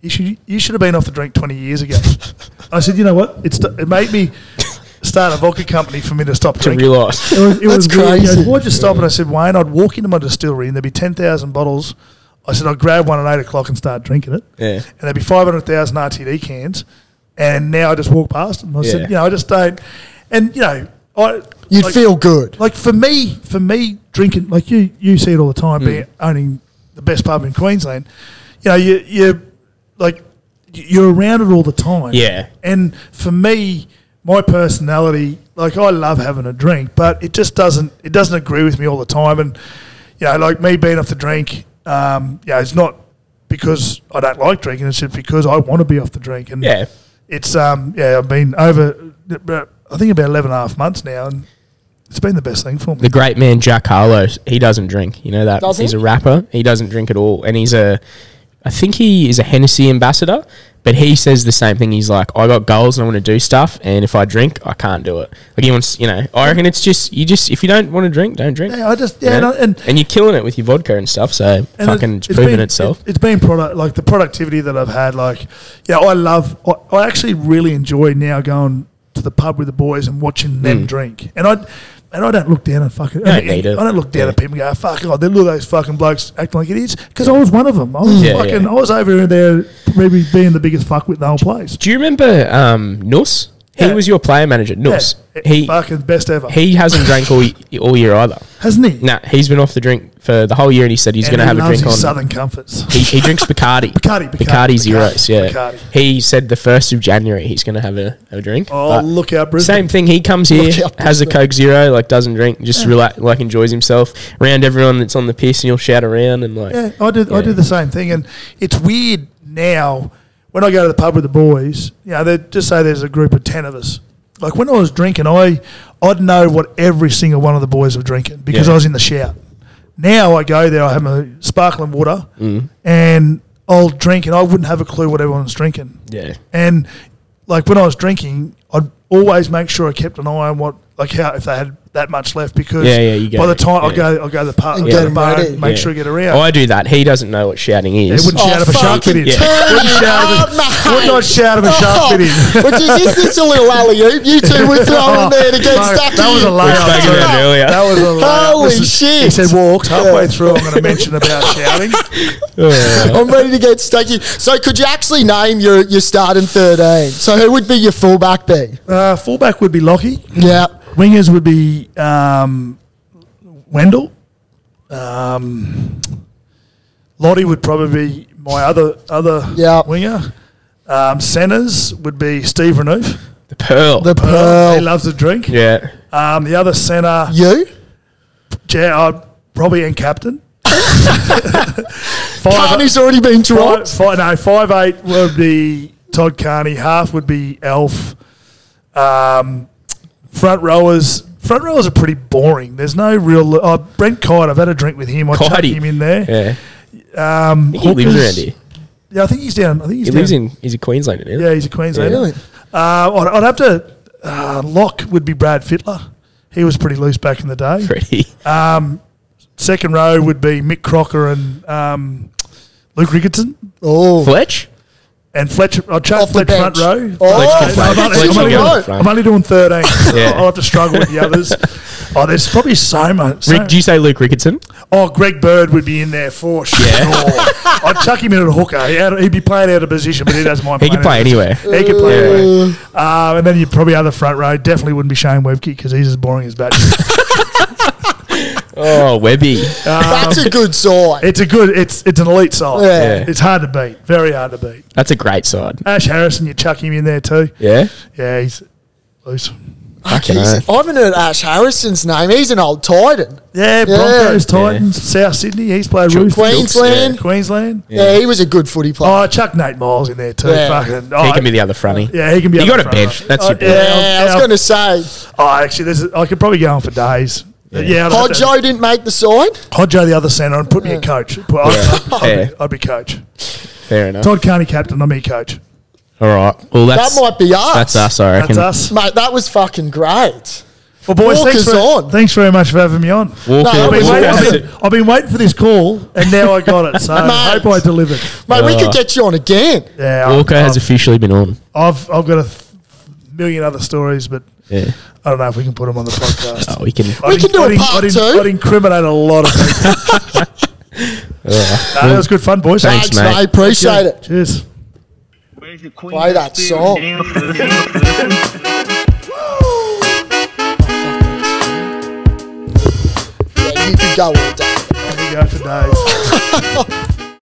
you should, you should have been off the drink 20 years ago. I said, you know what? It's, it made me start a vodka company for me to stop To drinking. realise. It was, it That's was weird. He goes, crazy. Why'd you stop? And I said, Wayne, I'd walk into my distillery and there'd be 10,000 bottles. I said, I'd grab one at 8 o'clock and start drinking it. Yeah. And there'd be 500,000 RTD cans. And now I just walk past them. I Yeah. said, you know, I just don't. And, you know, I. you'd like- feel good. Like for me, for me, drinking, like you, you see it all the time, being Mm. owning the best pub in Queensland. You know, you, you, like, you're around it all the time. Yeah. And for me, my personality, like I love having a drink, but it just doesn't it doesn't agree with me all the time. And you know, like me being off the drink, um, yeah, it's not because I don't like drinking. It's just because I want to be off the drink. And Yeah. it's um yeah, I've been over I think about 11 and a half months now, and it's been the best thing for me. The great man Jack Harlow, he doesn't drink. You know that Doesn't he's he? a rapper. He doesn't drink at all, and he's a, I think he is a Hennessy ambassador. But he says the same thing. He's like, I got goals and I want to do stuff, and if I drink, I can't do it. Like he wants, you know. I reckon it's just you just if you don't want to drink, don't drink. Yeah, I just you yeah, know? and, and you're killing it with your vodka and stuff. So And fucking, it- it's, proven been, itself. It, has been product like the productivity that I've had. Like, yeah, I love. I, I actually really enjoy now going to the pub with the boys and watching them Mm. drink. And I and I don't look down at fucking. don't I, it. I don't look down Yeah. at people and go, fuck, they look at those fucking blokes acting like idiots. Because I was one of them. I was Yeah, fucking. yeah. I was over there, maybe being the biggest fuck with the whole place. Do you remember um, Nuss? He was your player manager, Nuss. Yeah, He fucking best ever, he hasn't drank all, all year either. hasn't he? Nah, he's been off the drink for the whole year, and he said he's going to have a drink on. Southern Comforts. He, he drinks Bacardi. Bacardi, Bacardi, Bacardi Bacardi, zeros. Yeah. Bacardi. He said the first of January he's going to have a, have a drink. Oh, But look out, Brisbane! same thing. He comes here, has a Coke Zero, like doesn't drink, just relax, like enjoys himself around everyone that's on the piss, and he'll shout around and like. Yeah, I do. I do the same thing, and it's weird now when I go to the pub with the boys. You know, they just say there's a group of ten of us. Like when I was drinking, I I'd know what every single one of the boys were drinking because Yeah. I was in the shout. Now I go there, I have my sparkling water, Mm. and I'll drink, and I wouldn't have a clue what everyone's drinking. Yeah. And like when I was drinking, I'd always make sure I kept an eye on what, like how if they had that much left, because Yeah, yeah, you go- by the time I yeah. go, I go to the park, And I go get to the them bar, ready. and make Yeah. sure I get around. Oh, I do that. He doesn't know what shouting They is. wouldn't shout if a shark bit him. Yeah. Wouldn't shout if a, would not shout if a shark bit him. Which is, is this a little alley oop you two were throwing in there to get No, stuck that was a in? layup. spoke about it earlier. That was a layup. Holy This is- shit. He said walks. Halfway Yeah. through, I'm going to mention about shouting. I'm ready to get stuck in. So could you actually name your, your starting 13? So who would be your fullback be? Uh, fullback would be Lockie. Yeah. Wingers would be um, Wendell. Um, Lottie would probably be my other other Yeah. winger. Um, centers would be Steve Renouf. The pearl. The He Pearl. He loves a drink. yeah. Um, the other center, You? yeah, uh, probably and captain. Five- Carney's already been Five, dropped. five, no, five eight would be Todd Carney. Half would be Alf. Um, front rowers. Front rowers are pretty boring. There's no real. Oh, Brent Kite. I've had a drink with him. I chuck Cotty. him in there. Yeah, Um, he lives around here. Yeah, I think he's down. I think he's He down. lives in. He's a Queenslander. Isn't Yeah, he's a Queenslander. Really? Uh, I'd, I'd have to. Uh, lock would be Brad Fittler. He was pretty loose back in the day. Pretty. Second row would be Mick Crocker and um, Luke Ricketson. Oh, Fletch. And Fletcher, I'll chuck Off the Fletch front bench. row. Oh, Fletch can play. I'm, only, I'm only go doing, in front. I'm only doing 13. Yeah. I'll have to struggle with the others. Oh, there's probably so much. so- Rick, do you say Luke Ricketson? oh, Greg Bird would be in there for sure. I'd chuck him in at a hooker. He had, he'd be playing out of position, but he doesn't mind He could play out of anywhere. position. He can play anywhere. Um, and then you'd probably have the front row. Definitely wouldn't be Shane Webke because he's as boring as Batch. Oh, Webby. Um, that's a good side. it's a good, it's it's an elite side. Yeah. It's hard to beat. Very hard to beat. That's a great side. Ash Harrison, you chuck him in there too. Yeah. Yeah, he's loose. Fucking He's- I haven't heard Ash Harrison's name. He's an old Titan. Yeah, Yeah. Broncos, Titans, South Sydney. He's played Chook- Roosters. Queensland. Yeah, Queensland. Yeah. he was a good footy player. Oh, chuck Nate Miles in there too. Yeah. Fucking, He oh, can be the other fronty. Yeah, he can be. You up got a front bench. row. That's Oh, your bench. yeah, I was going to say, Oh, actually, there's a, I could probably go on for days. Yeah, yeah I'd have to- Hodjo didn't make the side. Hodjo the other centre and put me a coach. Put, I'd, I'd, I'd, be, I'd be coach. Fair enough. Todd Carney captain. I'm me coach. All right. Well, that's That might be us. that's us. I That's reckon. us. Mate, that was fucking great. Well, boys, thanks, Walker's for, on. thanks very much for having me on. No, I've been, waiting, I've, been, I've been waiting for this call, and now I got it. So I hope I delivered. Mate, we Uh, could get you on again. Yeah, Walker I've, has officially been on. I've, I've got a th- million other stories, but Yeah. I don't know if we can put them on the podcast. Oh, we can. We I'd can do a I'd in- part I'd in- two. I'd incriminate a lot of people. Nah, that was good fun, boys. Thanks, Thanks, mate. mate. Appreciate it. Cheers. Where's the queen Play that song. down first. Yeah, you could go all day. There we go for days.